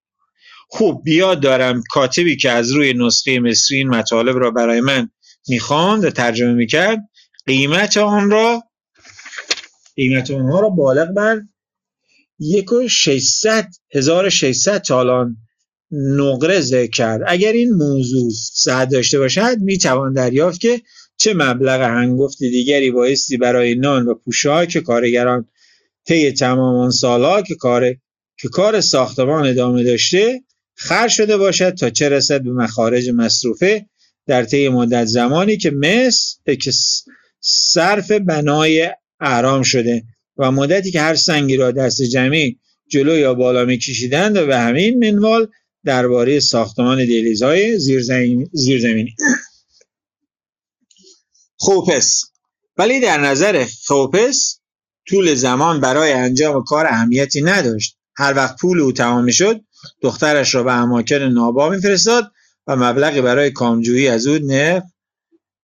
خوب بیاد دارم کاتبی که از روی نسخه مصری این مطالب را برای من می‌خواند و ترجمه می‌کرد قیمت آن را قیمت آنها را بالغ بر یک و هزار ششصد تالان نقره ذکر کرد. اگر این موضوع صحت داشته باشد می‌توان دریافت که چه مبلغ هنگفت دیگری بایستی برای نان و پوشاک کارگران طی تمام آن سالها که کار که کار ساختمان ادامه داشته خرج شده باشد تا چه رسد به مخارج مصروفه در طی مدت زمانی که مصر که صرف بنای اهرام شده و مدتی که هر سنگی را دست جمعی جلو یا بالا میکشیدند و به همین منوال درباره ساختمان دهلیزهای زیرزمینی. خوپس. ولی در نظر خوپس طول زمان برای انجام کار اهمیتی نداشت. هر وقت پول او تمام می‌شد دخترش را به اماکن نابا میفرستاد و مبلغی برای کامجویی از او نف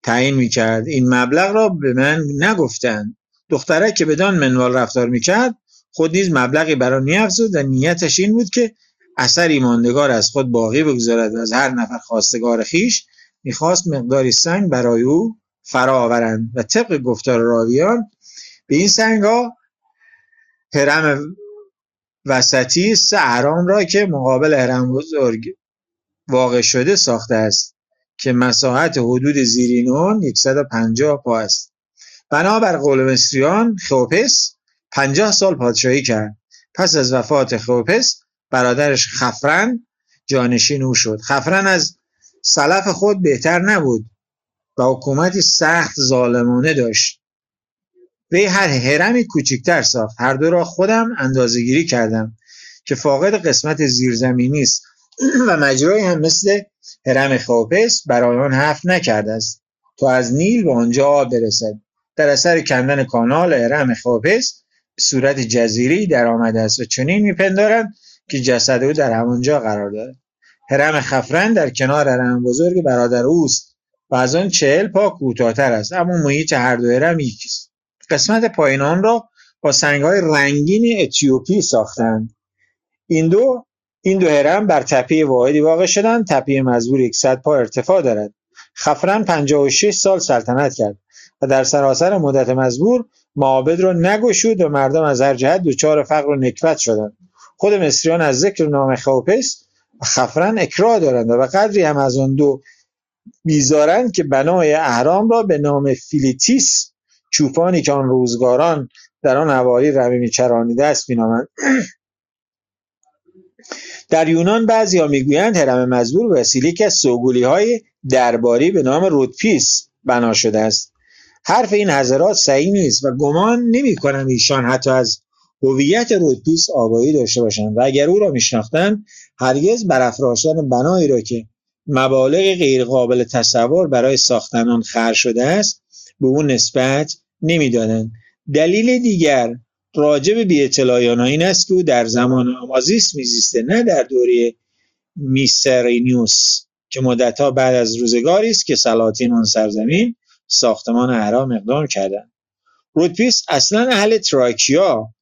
تعیین می‌کرد. این مبلغ را به من نگفتند. دخترک که بدان منوال رفتار می‌کرد خود نیز مبلغی برای میافزود و نیتش این بود که اثری ماندگار از خود باقی بگذارد و از هر نفر خواستگار خیش می‌خواست مقداری سنگ برای او فرا آورند و طبق گفتار راویان به این سنگ ها هرم وسطی سه اهرام را که مقابل هرم بزرگ واقع شده ساخته است که مساحت حدود زیرین آن 150 پا است. بنابر قول مصریان خوپس 50 سال پادشاهی کرد. پس از وفات خوپس برادرش خفرن جانشین او شد. خفرن از سلف خود بهتر نبود و حکومتی سخت ظالمانه داشت. وی هر هرمی کوچکتر ساخت. هر دو را خودم گیری کردم که فاقد قسمت زیرزمینی است. [CLEARS THROAT] و مجرای هم مثل هرم خوپس برای آن حرف نکرده است. تا از نیل به آنجا آب برسد. در اثر کندن کانال هرم خوپس به صورت جزیری در آمده است و چنین میپندارند که جسد او در همانجا قرار دارد هرم خفرن در کنار هرم بزرگ برادر اوست و از آن چهل پا کوتاهتر است اما محیط هر دو هرم یکیست. قسمت پایین آن را با سنگهای رنگین اتیوپی ساختند. این دو این دو هرم بر تپه واحدی واقع شدند تپه مزبور 100 پا ارتفاع دارد. خفرن 56 سال سلطنت کرد و در سراسر مدت مزبور معابد را نگشود و مردم از هر جهت دچار فقر و نکبت شدند. خود مصریان از ذکر نام خوپس و خفرن اکراه دارند و قدری هم از آن دو بیزارند که بنای اهرام را به نام فیلیتیس چوپانی که آن روزگاران در آن حوالی رمه می‌چرانیده است مینامند. در یونان بعضی می‌گویند هرم مزبور به وسیله که از های درباری به نام رودپیس بنا شده است. حرف این حضرات صحیح نیست و گمان نمی کنم ایشان حتی از هویت رودپیس آگاهی داشته باشند و اگر او را میشناختند هرگز برافراشتن بنایی را که مبالغ غیرقابل تصور برای ساختن آن خرج شده است به او نسبت نمی‌دادند دلیل دیگر راجع به بیاطلاعی این است که او در زمان آمازیس میزیسته نه در دوره میسرینیوس که مدتها بعد از روزگاری است که سلاطین آن سرزمین ساختمان اهرام اقدام کردند. رودپیس اصلا اهل تراکیا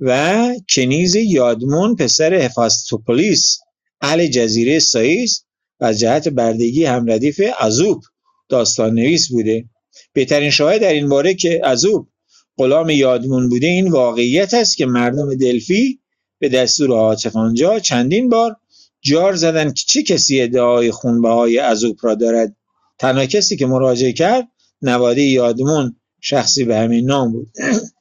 و کنیز یادمون پسر هفاستوپولیس اهل جزیره سایس و از جهت بردگی هم ردیف ازوپ داستان نویس بوده. بهترین شاهد در این باره که ازوپ غلام یادمون بوده این واقعیت است که مردم دلفی به دستور عاطف آنجا چندین بار جار زدن که چه کسی ادعای خونبه های ازوب را دارد. تنها کسی که مراجعه کرد نواده یادمون شخصی به همین نام بود. [CLEARS THROAT]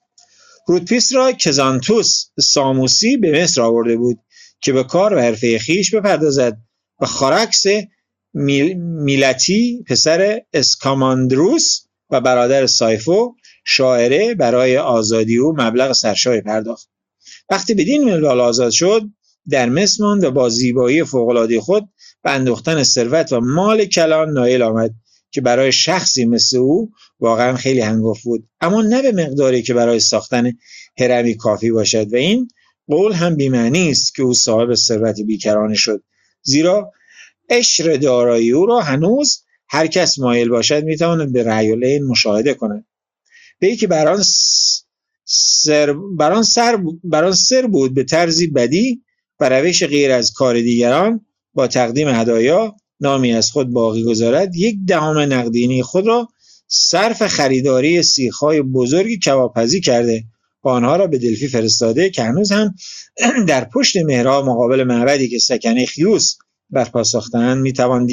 رودپیس را کزانتوس ساموسی به مصر آورده بود که به کار و حرفه خیش بپردازد و خارکس میلتی پسر اسکاماندروس و برادر سایفو شاعره برای آزادی او مبلغ سرشای پرداخت. وقتی بدین ملال آزاد شد در مصر ماند و با زیبایی فوقالعاده خود به اندوختن ثروت و مال کلان نایل آمد که برای شخصی مثل او واقعا خیلی هنگفت بود. اما نه به مقداری که برای ساختن هرمی کافی باشد و این قول هم بیمعنی است که او صاحب ثروت بیکرانه شد. زیرا اشر دارایی او را هنوز هر کس مایل باشد می‌تواند به رأی مشاهده کند. به که بران سر بران سر بران سر بود به طرزی بدی و روش غیر از کار دیگران با تقدیم هدایا نامی از خود باقی گذارد یک دهم نقدینی خود را صرف خریداری سیخهای بزرگی کبابپزی کرده. و آنها را به دلفی فرستاده که هنوز هم [CLEARS THROAT] در پشت مهراب مقابل معبدی که سکنه خیوس برپا ساختند می‌توان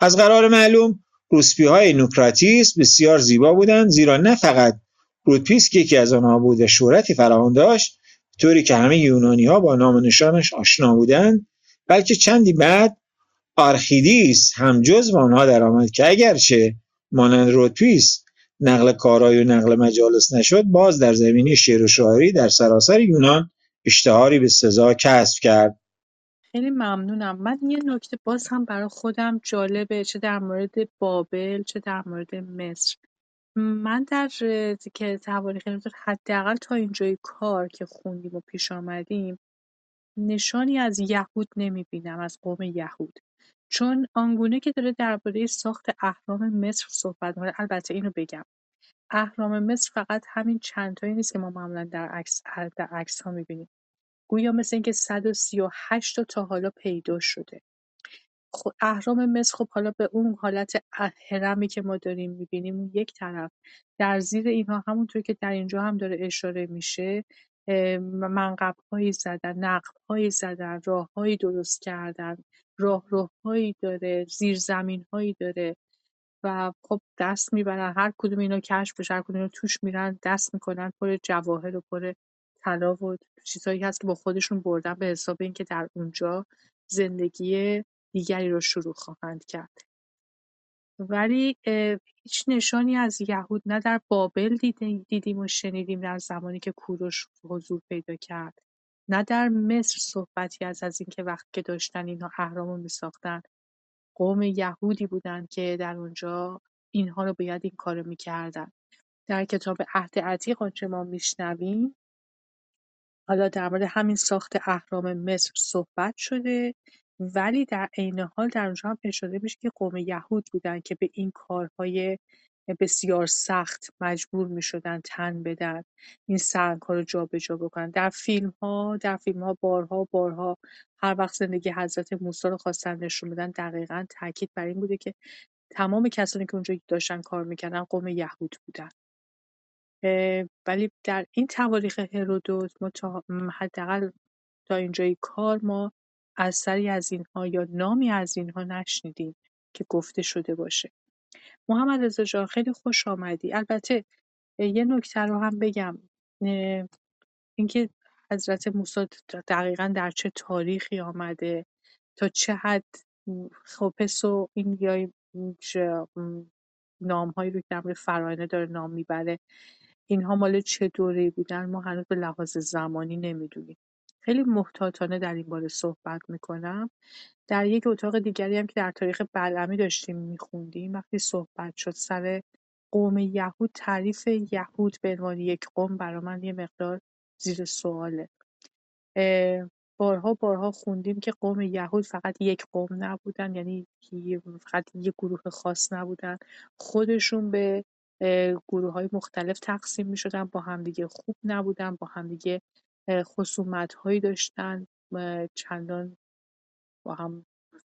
از قرار معلوم روسپی های نوکراتیس بسیار زیبا بودند زیرا نه فقط رودپیس که یکی از آنها بود و شهرتی فراوان داشت طوری که همه یونانی ها با نام نشانش آشنا بودند بلکه چندی بعد آرخیدیس هم جز آنها درآمد که اگرچه مانند رودپیس نقل کارای و نقل مجالس نشد باز در زمینه شعر و شاعری در سراسر یونان اشتهاری به سزا کسب کرد. خیلی ممنونم. من یه نکته باز هم برای خودم جالبه چه در مورد بابل چه در مورد مصر. من در که تواریخ حداقل تا اینجای کار که خوندیم و پیش آمدیم نشانی از یهود نمی‌بینم از قوم یهود. چون آنگونه که داره درباره ساخت اهرام مصر صحبت می‌کنه البته اینو بگم. اهرام مصر فقط همین چندتایی نیست که ما معمولا در عکس در عکس ها می‌بینیم. گویا مثل اینکه 138 تا تا حالا پیدا شده. خب اهرام مصر خب حالا به اون حالت هرمی که ما داریم می‌بینیم یک طرف. در زیر اینها همونطور که در اینجا هم داره اشاره میشه هایی زدن هایی زدن راههایی درست کردن. راهروهایی داره هایی داره و خب دست می‌برن هر کدوم اینا کشف بشه هر کدوم اینا توش میرن دست می‌کنن پر جواهر و پر طلا و چیزهایی هست که با خودشون بردن به حساب اینکه در اونجا زندگی دیگری رو شروع خواهند کرد. ولی هیچ نشانی از یهود نه در بابل دیدیم و شنیدیم در زمانی که کوروش حضور پیدا کرد. نه در مصر صحبتی از از اینکه وقتی که داشتن اینها اهرام رو میساختن قوم یهودی بودن که در اونجا اینها رو باید این کارو می‌کردن. در کتاب عهد عتیق آنچه ما میشنویم حالا در مورد همین ساخت اهرام مصر صحبت شده ولی در عین حال در اونجا هم اشاره میشه که قوم یهود بودن که به این کارهای بسیار سخت مجبور می‌شدن تن بدن این سنگ‌ها رو جابجا بکنن. در فیلم ها در فیلم ها بارها بارها هر وقت زندگی حضرت موسی رو خواستن نشون بدن دقیقا تاکید بر این بوده که تمام کسانی که اونجا داشتن کار می‌کردن قوم یهود بودن. ولی در این تواریخ هرودوت ما تا حداقل تا اینجای کار ما اثری از اینها یا نامی از اینها نشنیدیم که گفته شده باشه. محمد رضا جان خیلی خوش آمدی. البته یه نکته رو هم بگم. اینکه حضرت موسی دقیقا در چه تاریخی آمده تا چه حد خوپس و این یا نامهایی رو که در داره نام می‌بره اینها مال چه دوره‌ای بودن؟ ما هنوز به لحاظ زمانی نمی‌دونیم. خیلی محتاطانه در این باره صحبت می‌کنم. در یک اتاق دیگری هم که در تاریخ بلعمی داشتیم میخوندیم وقتی صحبت شد سر قوم یهود تعریف یهود به عنوان یک قوم برای من یه مقدار زیر سواله. بارها بارها خوندیم که قوم یهود فقط یک قوم نبودن یعنی فقط یک گروه خاص نبودن. خودشون به گروه های مختلف تقسیم می شدن با همدیگه خوب نبودن با همدیگه خصومت هایی داشتن چندان با هم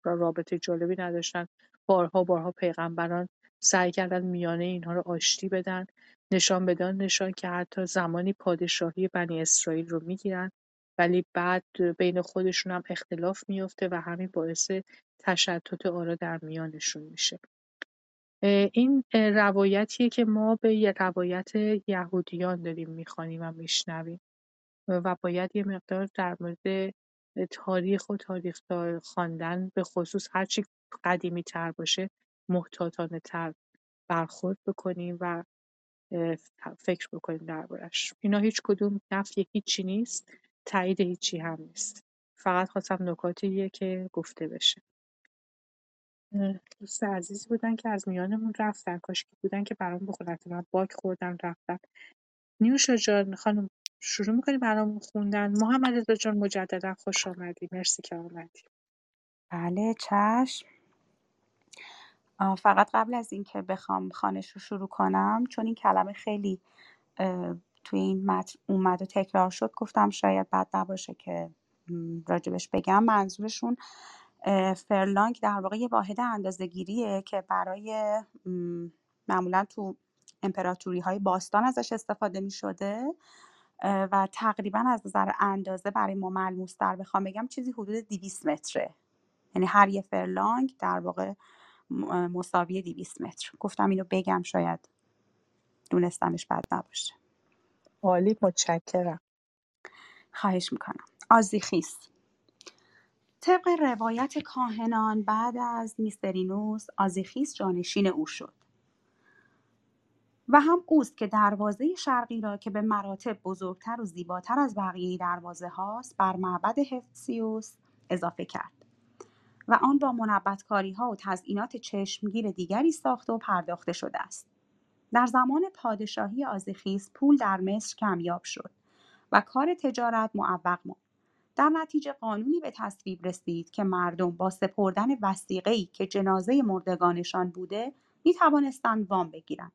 رابطه جالبی نداشتن. بارها بارها پیغمبران سعی کردن میانه اینها رو آشتی بدن نشان بدان نشان که حتی زمانی پادشاهی بنی اسرائیل رو می‌گیرن ولی بعد بین خودشون هم اختلاف میفته و همین باعث تشتت آرا در میانشون میشه. این روایتیه که ما به یه روایت یهودیان داریم می‌خوانیم و میشنویم و باید یه مقدار در مورد تاریخ و تاریخ خواندن به خصوص هرچی قدیمی تر باشه محتاطانه تر برخورد بکنیم و فکر بکنیم دربارش. اینا هیچ کدوم نفی هیچی نیست تایید هیچی هم نیست. فقط خواستم نکاتیه که گفته بشه. دوست عزیزی بودن که از میانمون رفتن کاش بودن که برام بخونن من باک خوردن رفتن. نیوشا جان خانم شروع می‌کنی برامون خوندن. محمد رضا جان مجددا خوش آمدی. مرسی که آمدی. بله چشم. فقط قبل از اینکه بخوام خانش رو شروع کنم چون این کلمه خیلی توی این متن اومد و تکرار شد گفتم شاید بد نباشه که راجبش بگم. منظورشون فرلانگ در واقع یه واحد اندازه‌گیریه که برای معمولا تو امپراتوری های باستان ازش استفاده می شده و تقریبا از نظر اندازه برای ما ملموس در بخوام بگم چیزی حدود 200 متره. یعنی هر یه فرلانگ در واقع مساوی 200 متر. گفتم اینو بگم شاید دونستنش بد نباشه. عالی متشکرم. خواهش می‌کنم. آزیخیس. طبق روایت کاهنان بعد از میسترینوس آزیخیس جانشین او شد. و هم اوست که دروازه شرقی را که به مراتب بزرگتر و زیباتر از بقیه دروازه هاست بر معبد هفسیوس اضافه کرد و آن با منبتکاری ها و تزئینات چشمگیر دیگری ساخته و پرداخته شده است. در زمان پادشاهی آزیخیس پول در مصر کمیاب شد و کار تجارت معوق ماند. در نتیجه قانونی به تصویب رسید که مردم با سپردن وسیقه‌ای که جنازه مردگانشان بوده می توانستند وام بگیرند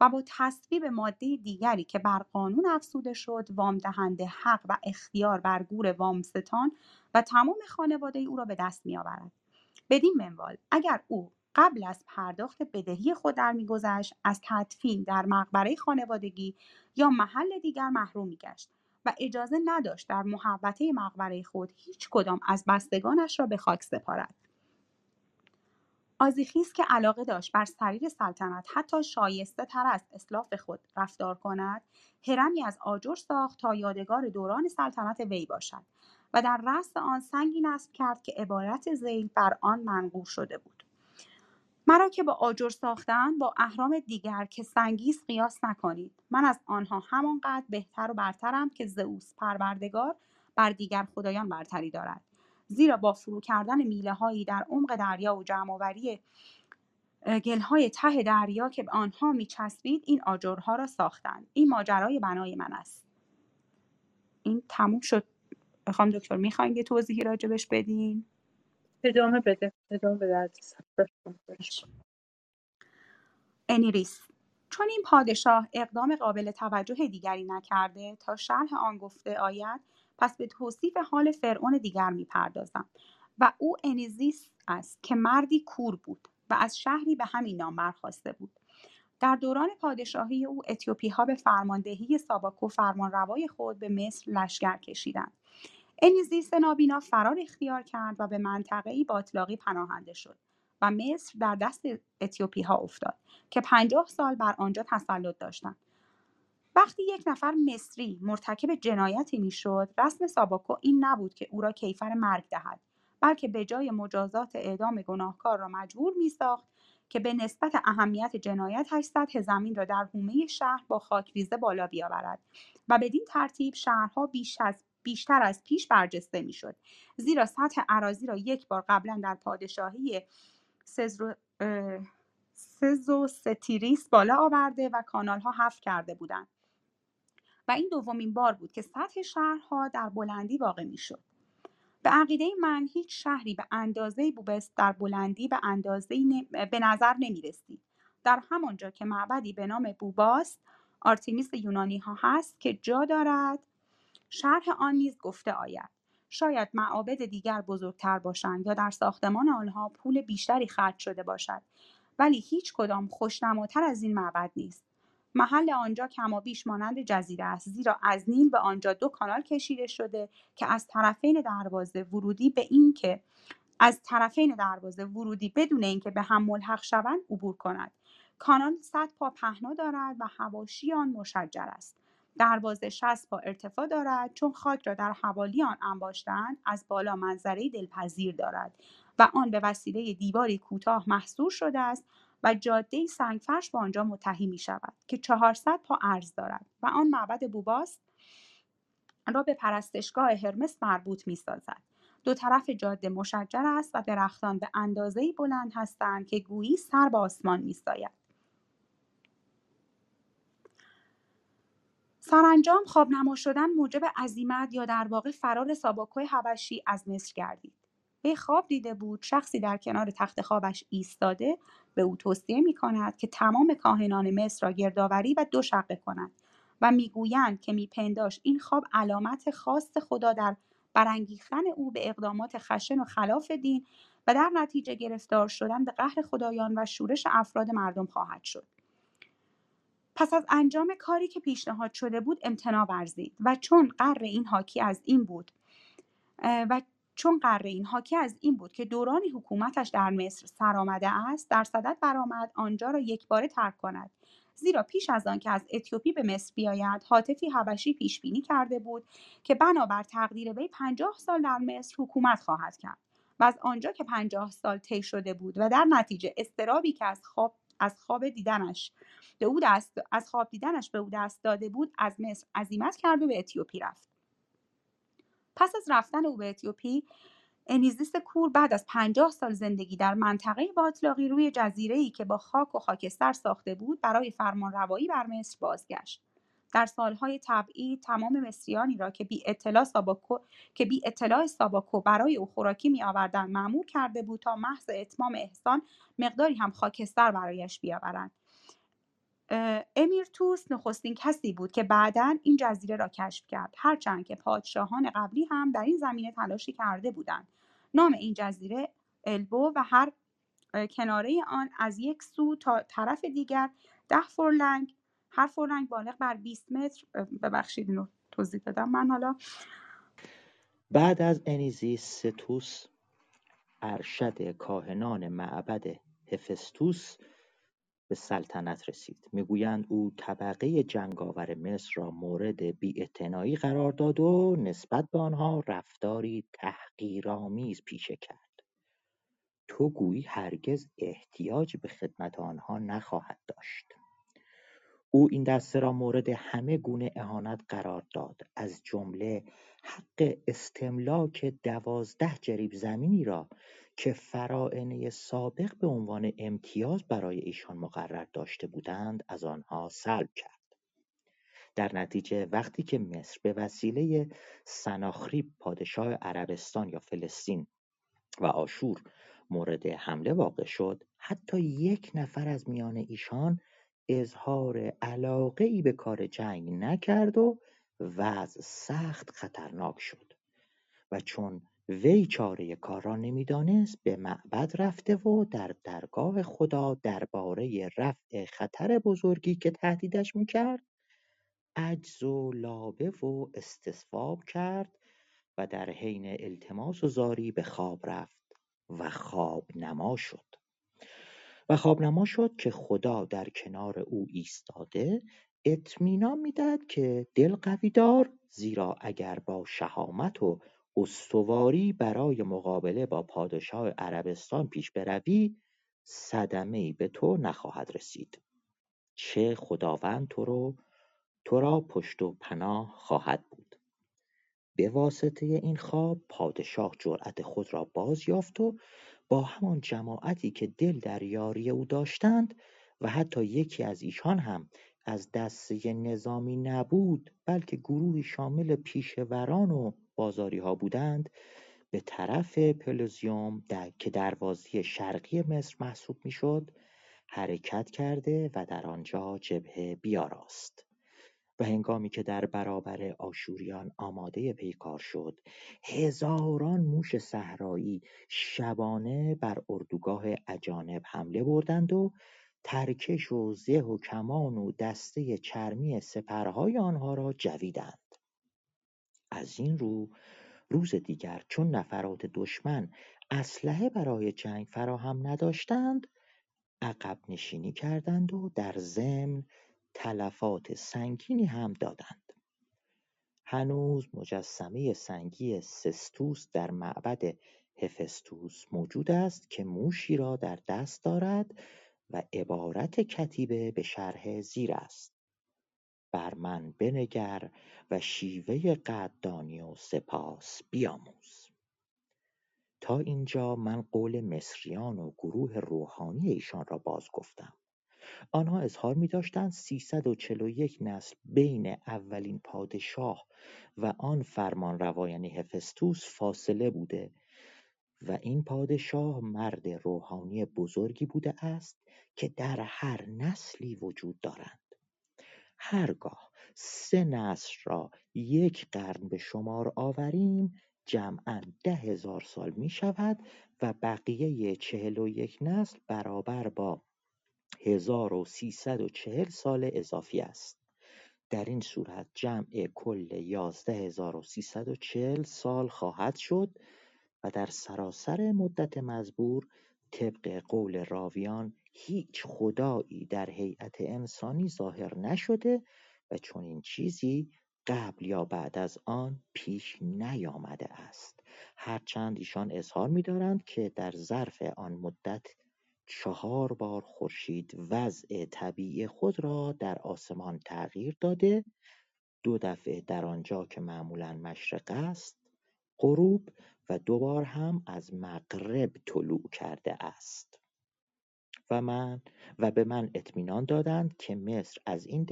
و با تصویب ماده دیگری که بر قانون افزوده شد وام دهنده حق و اختیار بر گور وامستان و تمام خانواده او را به دست می آورد. بدین منوال اگر او قبل از پرداخت بدهی خود در میگذشت از تدفین در مقبره خانوادگی یا محل دیگر محروم میگشت و اجازه نداشت در محوطه مقبره خود هیچ کدام از بستگانش را به خاک سپارد. آزیخیس که علاقه داشت بر سریر سلطنت حتی شایسته تر از اسلاف خود رفتار کند هرمی از آجر ساخت تا یادگار دوران سلطنت وی باشد و در رأس آن سنگی نصب کرد که عبارت زیل بر آن منقور شده بود. مرا که با آجر ساختن با اهرام دیگر که سنگیست قیاس نکنید. من از آنها همانقدر بهتر و برترم که زئوس پروردگار بر دیگر خدایان برتری دارد. زیرا با فرو کردن میله هایی در عمق دریا و جمعآوری گلهای ته دریا که به آنها میچسبید این آجرها را ساختند. این ماجرای بنای من است. این تموم شد. بخوام دکتر می‌خواین یه توضیحی راجبش بدین؟ ادامه بده. ادامه بده انیریس چون این پادشاه اقدام قابل توجه دیگری نکرده تا شرح آن گفته آید پس به توصیف حال فرعون دیگر می‌پردازم. و او انیزیس است که مردی کور بود و از شهری به همین نام برخاسته بود. در دوران پادشاهی او اتیوپی ها به فرماندهی ساباکو فرمانروای خود به مصر لشکر کشیدند. انیزیس نابینا فرار اختیار کرد و به منطقه باطلاقی پناهنده شد و مصر در دست اتیوپی ها افتاد که پنجاه سال بر آنجا تسلط داشتند. وقتی یک نفر مصری مرتکب جنایتی می‌شد رسم ساباکو این نبود که او را کیفر مرگ دهد بلکه به جای مجازات اعدام گناهکار را مجبور میساخت که به نسبت اهمیت جنایتش سطح زمین را در حومه شهر با خاکریزه بالا بیاورد و بدین ترتیب شهرها بیش از بیشتر از پیش برجسته می‌شد. زیرا سطح عراضی را یک بار قبلا در پادشاهی سزرو سزوستریس بالا آورده و کانالها حفر کرده بودند. و این دومین بار بود که سطح شهرها در بلندی واقع می‌شد. به عقیده من هیچ شهری به اندازه بوبست در بلندی به اندازه به نظر نمی رسید. در همانجا که معبدی به نام بوباست آرتیمیس یونانی ها هست که جا دارد. شرح آن نیز گفته آید. شاید معابد دیگر بزرگتر باشند یا در ساختمان آنها پول بیشتری خرج شده باشد ولی هیچ کدام خوشنماتر از این معبد نیست. محل آنجا کمابیش مانند جزیره است زیرا از نیل به آنجا دو کانال کشیده شده که از طرفین دروازه ورودی به این که از طرفین دروازه ورودی بدون اینکه به هم ملحق شوند عبور کند. کانال صد پا پهنا دارد و حواشی آن مشجر است. دروازه 60 پا ارتفاع دارد چون خاک را در حوالی آن انباشتهاند از بالا منظره دلپذیر دارد و آن به وسیله دیواری کوتاه محصور شده است. و جاده سنگفرش با آنجا متحی می شود که 400 پا عرض دارد و آن معبد بوباست را به پرستشگاه هرمس مربوط می سازد. دو طرف جاده مشجر است و درختان به اندازه بلند هستند که گویی سر به آسمان می ساید. سرانجام خواب نما شدن موجب عزیمت یا در واقع فرار ساباکوی حبشی از مصر گردید. وی خواب دیده بود شخصی در کنار تخت خوابش ایستاده به او توصیه می کند که تمام کاهنان مصر را گردآوری و دو شقه کند و می‌گویند که میپنداش این خواب علامت خاص خدا در برانگیختن او به اقدامات خشن و خلاف دین و در نتیجه گرفتار شدن به قهر خدایان و شورش افراد مردم خواهد شد. پس از انجام کاری که پیشنهاد شده بود امتناع ورزید و چون قر این حاکی از این بود و چون قره این حاکی از این بود که دورانی حکومتش در مصر سرآمده است در صدد برآمد آنجا را یکباره ترک کند. زیرا پیش از آن که از اتیوپی به مصر بیاید حاطفی حبشی پیش بینی کرده بود که بنابر تقدیر وی پنجاه سال در مصر حکومت خواهد کرد. و از آنجا که پنجاه سال طی شده بود و در نتیجه استرابی که از خواب از خواب دیدنش به او دست از خواب دیدنش به او دست داده بود از مصر عزیمت کرد و به اتیوپی رفت. پس از رفتن او به اتیوپی انیزیس کور بعد از پنجاه سال زندگی در منطقه باطلاقی روی جزیره‌ای که با خاک و خاکستر ساخته بود برای فرمانروایی بر مصر بازگشت. در سالهای تبعید تمام مصریانی را که بی اطلاع ساباکو که بی اطلاع ساباکو برای او خوراکی می آوردند مأمور کرده بود تا محض اتمام احسان مقداری هم خاکستر برایش بیاورند. امیرتوس نخستین کسی بود که بعدا این جزیره را کشف کرد هرچند که پادشاهان قبلی هم در این زمینه تلاشی کرده بودند. نام این جزیره البو و هر کناره آن از یک سو تا طرف دیگر ده furlong هر furlong بالغ بر 20 متر ببخشید اینو توضیح بدم من حالا. بعد از انیزیس ستوس ارشد کاهنان معبد هفستوس به سلطنت رسید. می‌گویند او طبقه جنگاور مصر را مورد بیاعتنایی قرار داد و نسبت به آنها رفتاری تحقیرآمیز پیشه کرد. تو گویی هرگز احتیاج به خدمت آنها نخواهد داشت. او این دسته را مورد همه گونه اهانت قرار داد. از جمله حق استملاک دوازده جریب زمینی را که فرائنه سابق به عنوان امتیاز برای ایشان مقرر داشته بودند از آنها سلب کرد. در نتیجه وقتی که مصر به وسیله سناخریب پادشاه عربستان یا فلسطین و آشور مورد حمله واقع شد حتی یک نفر از میان ایشان اظهار علاقه ای به کار جنگ نکرد و وضع سخت خطرناک شد. و چون وی چاره کار را نمی‌دانست به معبد رفته و در درگاه خدا درباره رفع خطر بزرگی که تهدیدش می‌کرد عجز و لابه و استصواب کرد و در حین التماس و زاری به خواب رفت و خواب نما شد. و خواب نما شد که خدا در کنار او ایستاده اطمینان می‌دهد که دل قوی دار زیرا اگر با شهامت و استواری برای مقابله با پادشاه عربستان پیش بروی صدمه به تو نخواهد رسید. چه خداوند تو را پشت و پناه خواهد بود. به واسطه این خواب پادشاه جرأت خود را باز یافت و با همان جماعتی که دل در یاری او داشتند و حتی یکی از ایشان هم از دسته نظامی نبود بلکه گروهی شامل پیشوران و ها بودند به طرف پلوزیوم در که دروازه شرقی مصر محسوب می‌شد حرکت کرده و در آنجا جبهه بیاراست. و هنگامی که در برابر آشوریان آماده پیکار شد هزاران موش صحرایی شبانه بر اردوگاه اجانب حمله بردند و ترکش و زه و کمان و دسته چرمی سپرهای آنها را جویدند. از این رو روز دیگر چون نفرات دشمن اسلحه برای جنگ فراهم نداشتند عقب نشینی کردند و در ضمن تلفات سنگینی هم دادند. هنوز مجسمه سنگی سستوس در معبد هفستوس موجود است که موشی را در دست دارد و عبارت کتیبه به شرح زیر است. بر من بنگر و شیوه قدردانی و سپاس بیاموز. تا اینجا من قول مصریان و گروه روحانی ایشان را باز گفتم. آنها اظهار می داشتند 341 نسل بین اولین پادشاه و آن فرمانروا یعنی هفستوس فاصله بوده و این پادشاه مرد روحانی بزرگی بوده است که در هر نسلی وجود دارند. هرگاه سه نسل را یک قرن به شمار آوریم جمعا ده هزار سال می شود و بقیه چهل و یک نسل برابر با هزار و سیصد و چهل سال اضافی است. در این صورت جمع کل یازده هزار و سیصد و چهل سال خواهد شد و در سراسر مدت مزبور طبق قول راویان هیچ خدایی در هیئت انسانی ظاهر نشده و چنین چیزی قبل یا بعد از آن پیش نیامده است. هرچند ایشان اظهار می‌دارند که در ظرف آن مدت چهار بار خورشید وضع طبیعی خود را در آسمان تغییر داده دو دفعه در آنجا که معمولا مشرق است غروب و دوبار هم از مغرب طلوع کرده است. و من و به من اطمینان دادند که مصر از این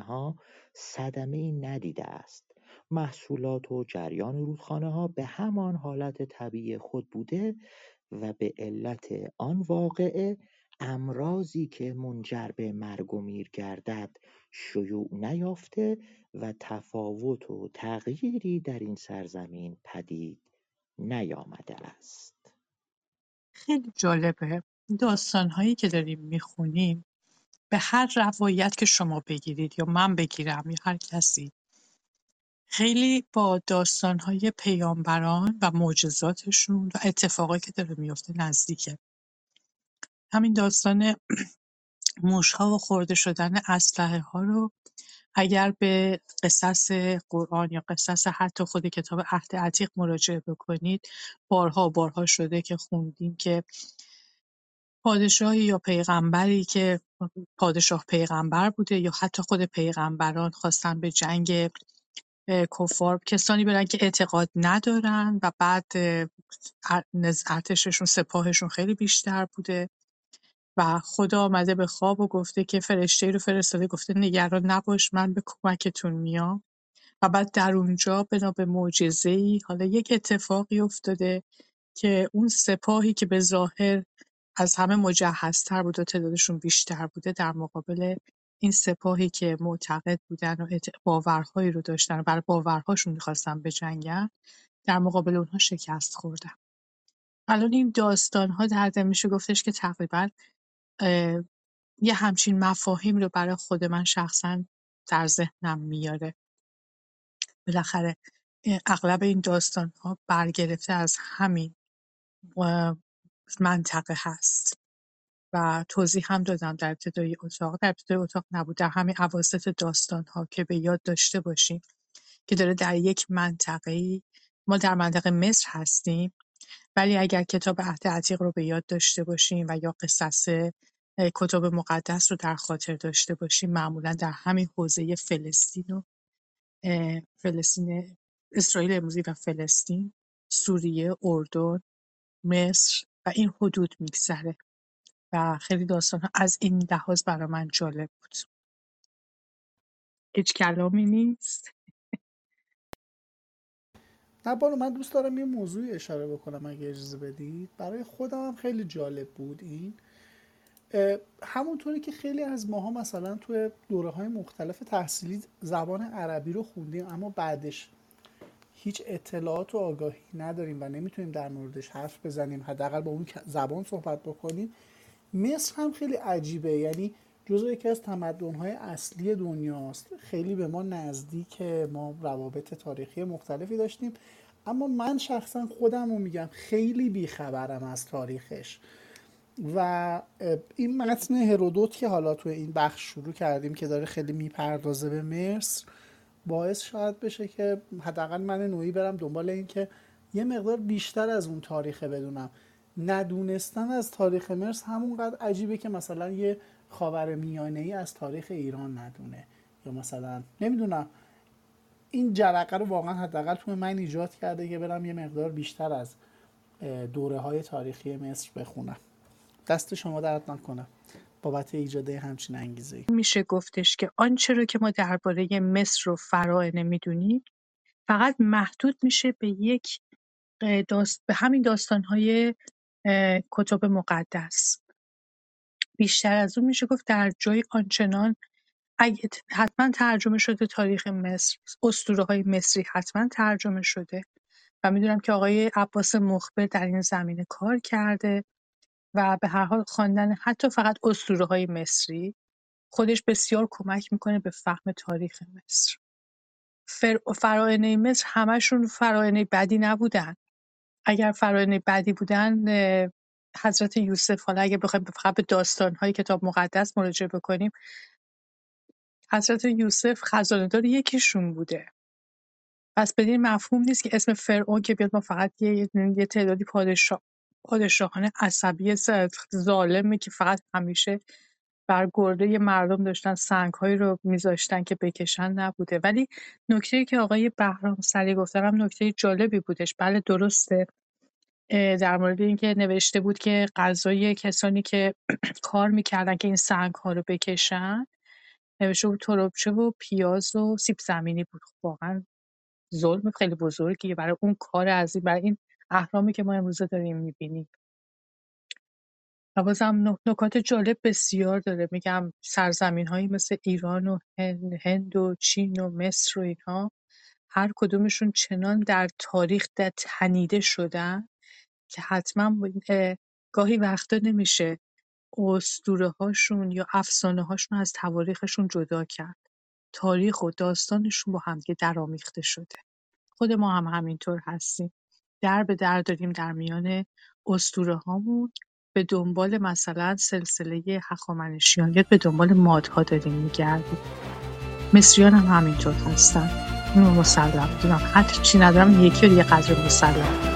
ها صدمه ای ندیده است. محصولات و جریان رودخانه ها به همان حالت طبیعی خود بوده و به علت آن واقعه امراضی که منجر به مرگ و میر گردد شیوع نیافته و تفاوت و تغییری در این سرزمین پدید نیامده است. خیلی جالبه. داستانهایی که داریم می‌خونیم به هر روایت که شما بگیرید یا من بگیرم یا هر کسی خیلی با داستانهای پیامبران و معجزاتشون و اتفاقایی که داره میفته نزدیکه. همین داستان [CLEARS THROAT] موشها و خورده شدن اسلحه ها رو اگر به قصص قرآن یا قصص حتی خود کتاب عهد عتیق مراجعه بکنید بارها بارها شده که خوندیم که پادشاهی یا پیغمبری که پادشاه پیغمبر بوده یا حتی خود پیغمبران خواستن به جنگ کفار کسانی برن که اعتقاد ندارن و بعد ارتششون سپاهشون خیلی بیشتر بوده و خدا آمده به خواب و گفته که فرشته رو فرستاده گفته نگران نباش من به کمکتون میام. و بعد در اونجا بنا به ای حالا یک اتفاقی افتاده که اون سپاهی که به ظاهر از همه مجهزتر بود و تعدادشون بیشتر بوده در مقابل این سپاهی که معتقد بودن و باورهایی رو داشتن و برای باورهاشون می‌خواستن بجنگن در مقابل اونها شکست خوردن. الان این داستان ها در میشه گفتش که تقریبا یه همچین مفاهیم رو برای خود من شخصا در ذهنم میاره. بالاخره اغلب این داستان ها برگرفته از همین منطقه هست و توضیح هم دادم در ابتدای اتاق. در ابتدای اتاق نبود در همین عواسط داستان ها که به یاد داشته باشیم که داره در یک منطقه ما در منطقه مصر هستیم ولی اگر کتاب عهد عتیق رو به یاد داشته باشیم و یا قصص کتاب مقدس رو در خاطر داشته باشیم معمولا در همین حوزه فلسطین و فلسطین اسرائیل امروزی و فلسطین سوریه اردن مصر و این حدود میگذره. و خیلی داستان ها از این لحاظ برای من جالب بود. هیچ کلامی نیست. نه بانو من دوست دارم یه موضوعی اشاره بکنم اگه اجازه بدید. برای خودم هم خیلی جالب بود این. همونطوری که خیلی از ماها مثلا توی دوره های مختلف تحصیلی زبان عربی رو خوندیم اما بعدش هیچ اطلاعات و آگاهی نداریم و نمی‌تونیم در موردش حرف بزنیم. حداقل با اون زبان صحبت بکنیم. مصر هم خیلی عجیبه. یعنی جزو یکی از تمدن‌های اصلی دنیاست. خیلی به ما نزدیک ما روابط تاریخی مختلفی داشتیم. اما من شخصا خودم رو میگم خیلی بیخبرم از تاریخش. و این متن هرودوت که حالا تو این بخش شروع کردیم که داره خیلی می‌پردازه به مصر باعث شاید بشه که حداقل من نوعی برم دنبال این که یه مقدار بیشتر از اون تاریخه بدونم. ندونستن از تاریخ مرس همونقدر عجیبه که مثلا یه خاور میانه ای از تاریخ ایران ندونه. یا مثلا نمی‌دونم این جرقه رو واقعا حداقل تو من ایجاد کرده که برم یه مقدار بیشتر از دوره های تاریخی مصر بخونم. دست شما درد نکنم بابت ایجاد همچین انگیزه میشه گفتش که آنچه رو که ما درباره مصر و فراعنه می‌دونیم فقط محدود میشه به یک داست... به همین داستانهای کتب مقدس. بیشتر از اون میشه گفت در جای آنچنان اگه حتما ترجمه شده تاریخ مصر اسطوره های مصری حتما ترجمه شده. و می‌دونم که آقای عباس مخبر در این زمینه کار کرده. و به هر حال خواندن حتی فقط اسطوره های مصری خودش بسیار کمک می‌کنه به فهم تاریخ مصر. فر... فراعنه مصر همشون فراعنه بدی نبودن. اگر فراعنه بدی بودن حضرت یوسف حالا اگه بخوایم فقط به داستانهای کتاب مقدس مراجعه بکنیم حضرت یوسف خزانهدار یکیشون بوده. پس بدین مفهوم نیست که اسم فرعون که بیاد ما فقط یه, یه تعدادی پادشاه پادشاهان عصبی ظالمی که فقط همیشه بر گرده مردم داشتن سنگهایی رو میذاشتن که بکشن نبوده. ولی نکته که آقای بهرام سری گفتن هم نکته جالبی بودش. بله درسته. در مورد اینکه نوشته بود که غذای کسانی که [CLEARS THROAT] کار می‌کردن که این سنگ ها رو بکشن نوشته بود تربچه و پیاز و سیب زمینی بود. خب واقعا ظلم خیلی بزرگیه برای اون کار عظیم. برای این اهرامی که ما امروزه داریم می‌بینیم. و بازم نکات جالب بسیار داره. میگم سرزمین هایی مثل ایران و هند و چین و مصر و اینها هر کدومشون چنان در تاریخ در تنیده شدن که حتما گاهی وقتا نمیشه اسطوره هاشون یا افسانه هاشون از تواریخشون جدا کرد. تاریخ و داستانشون با همدیگه درآمیخته شده. خود ما هم همینطور هستیم. در به در داریم در میان هامون به دنبال مثلا سلسله هخامنشیان یا به دنبال مادها داریم میگردیم. مصریان هم همینطور هستن. اینو مسلم دونم حتی چی ندارم یکی رو یه قدر مسلم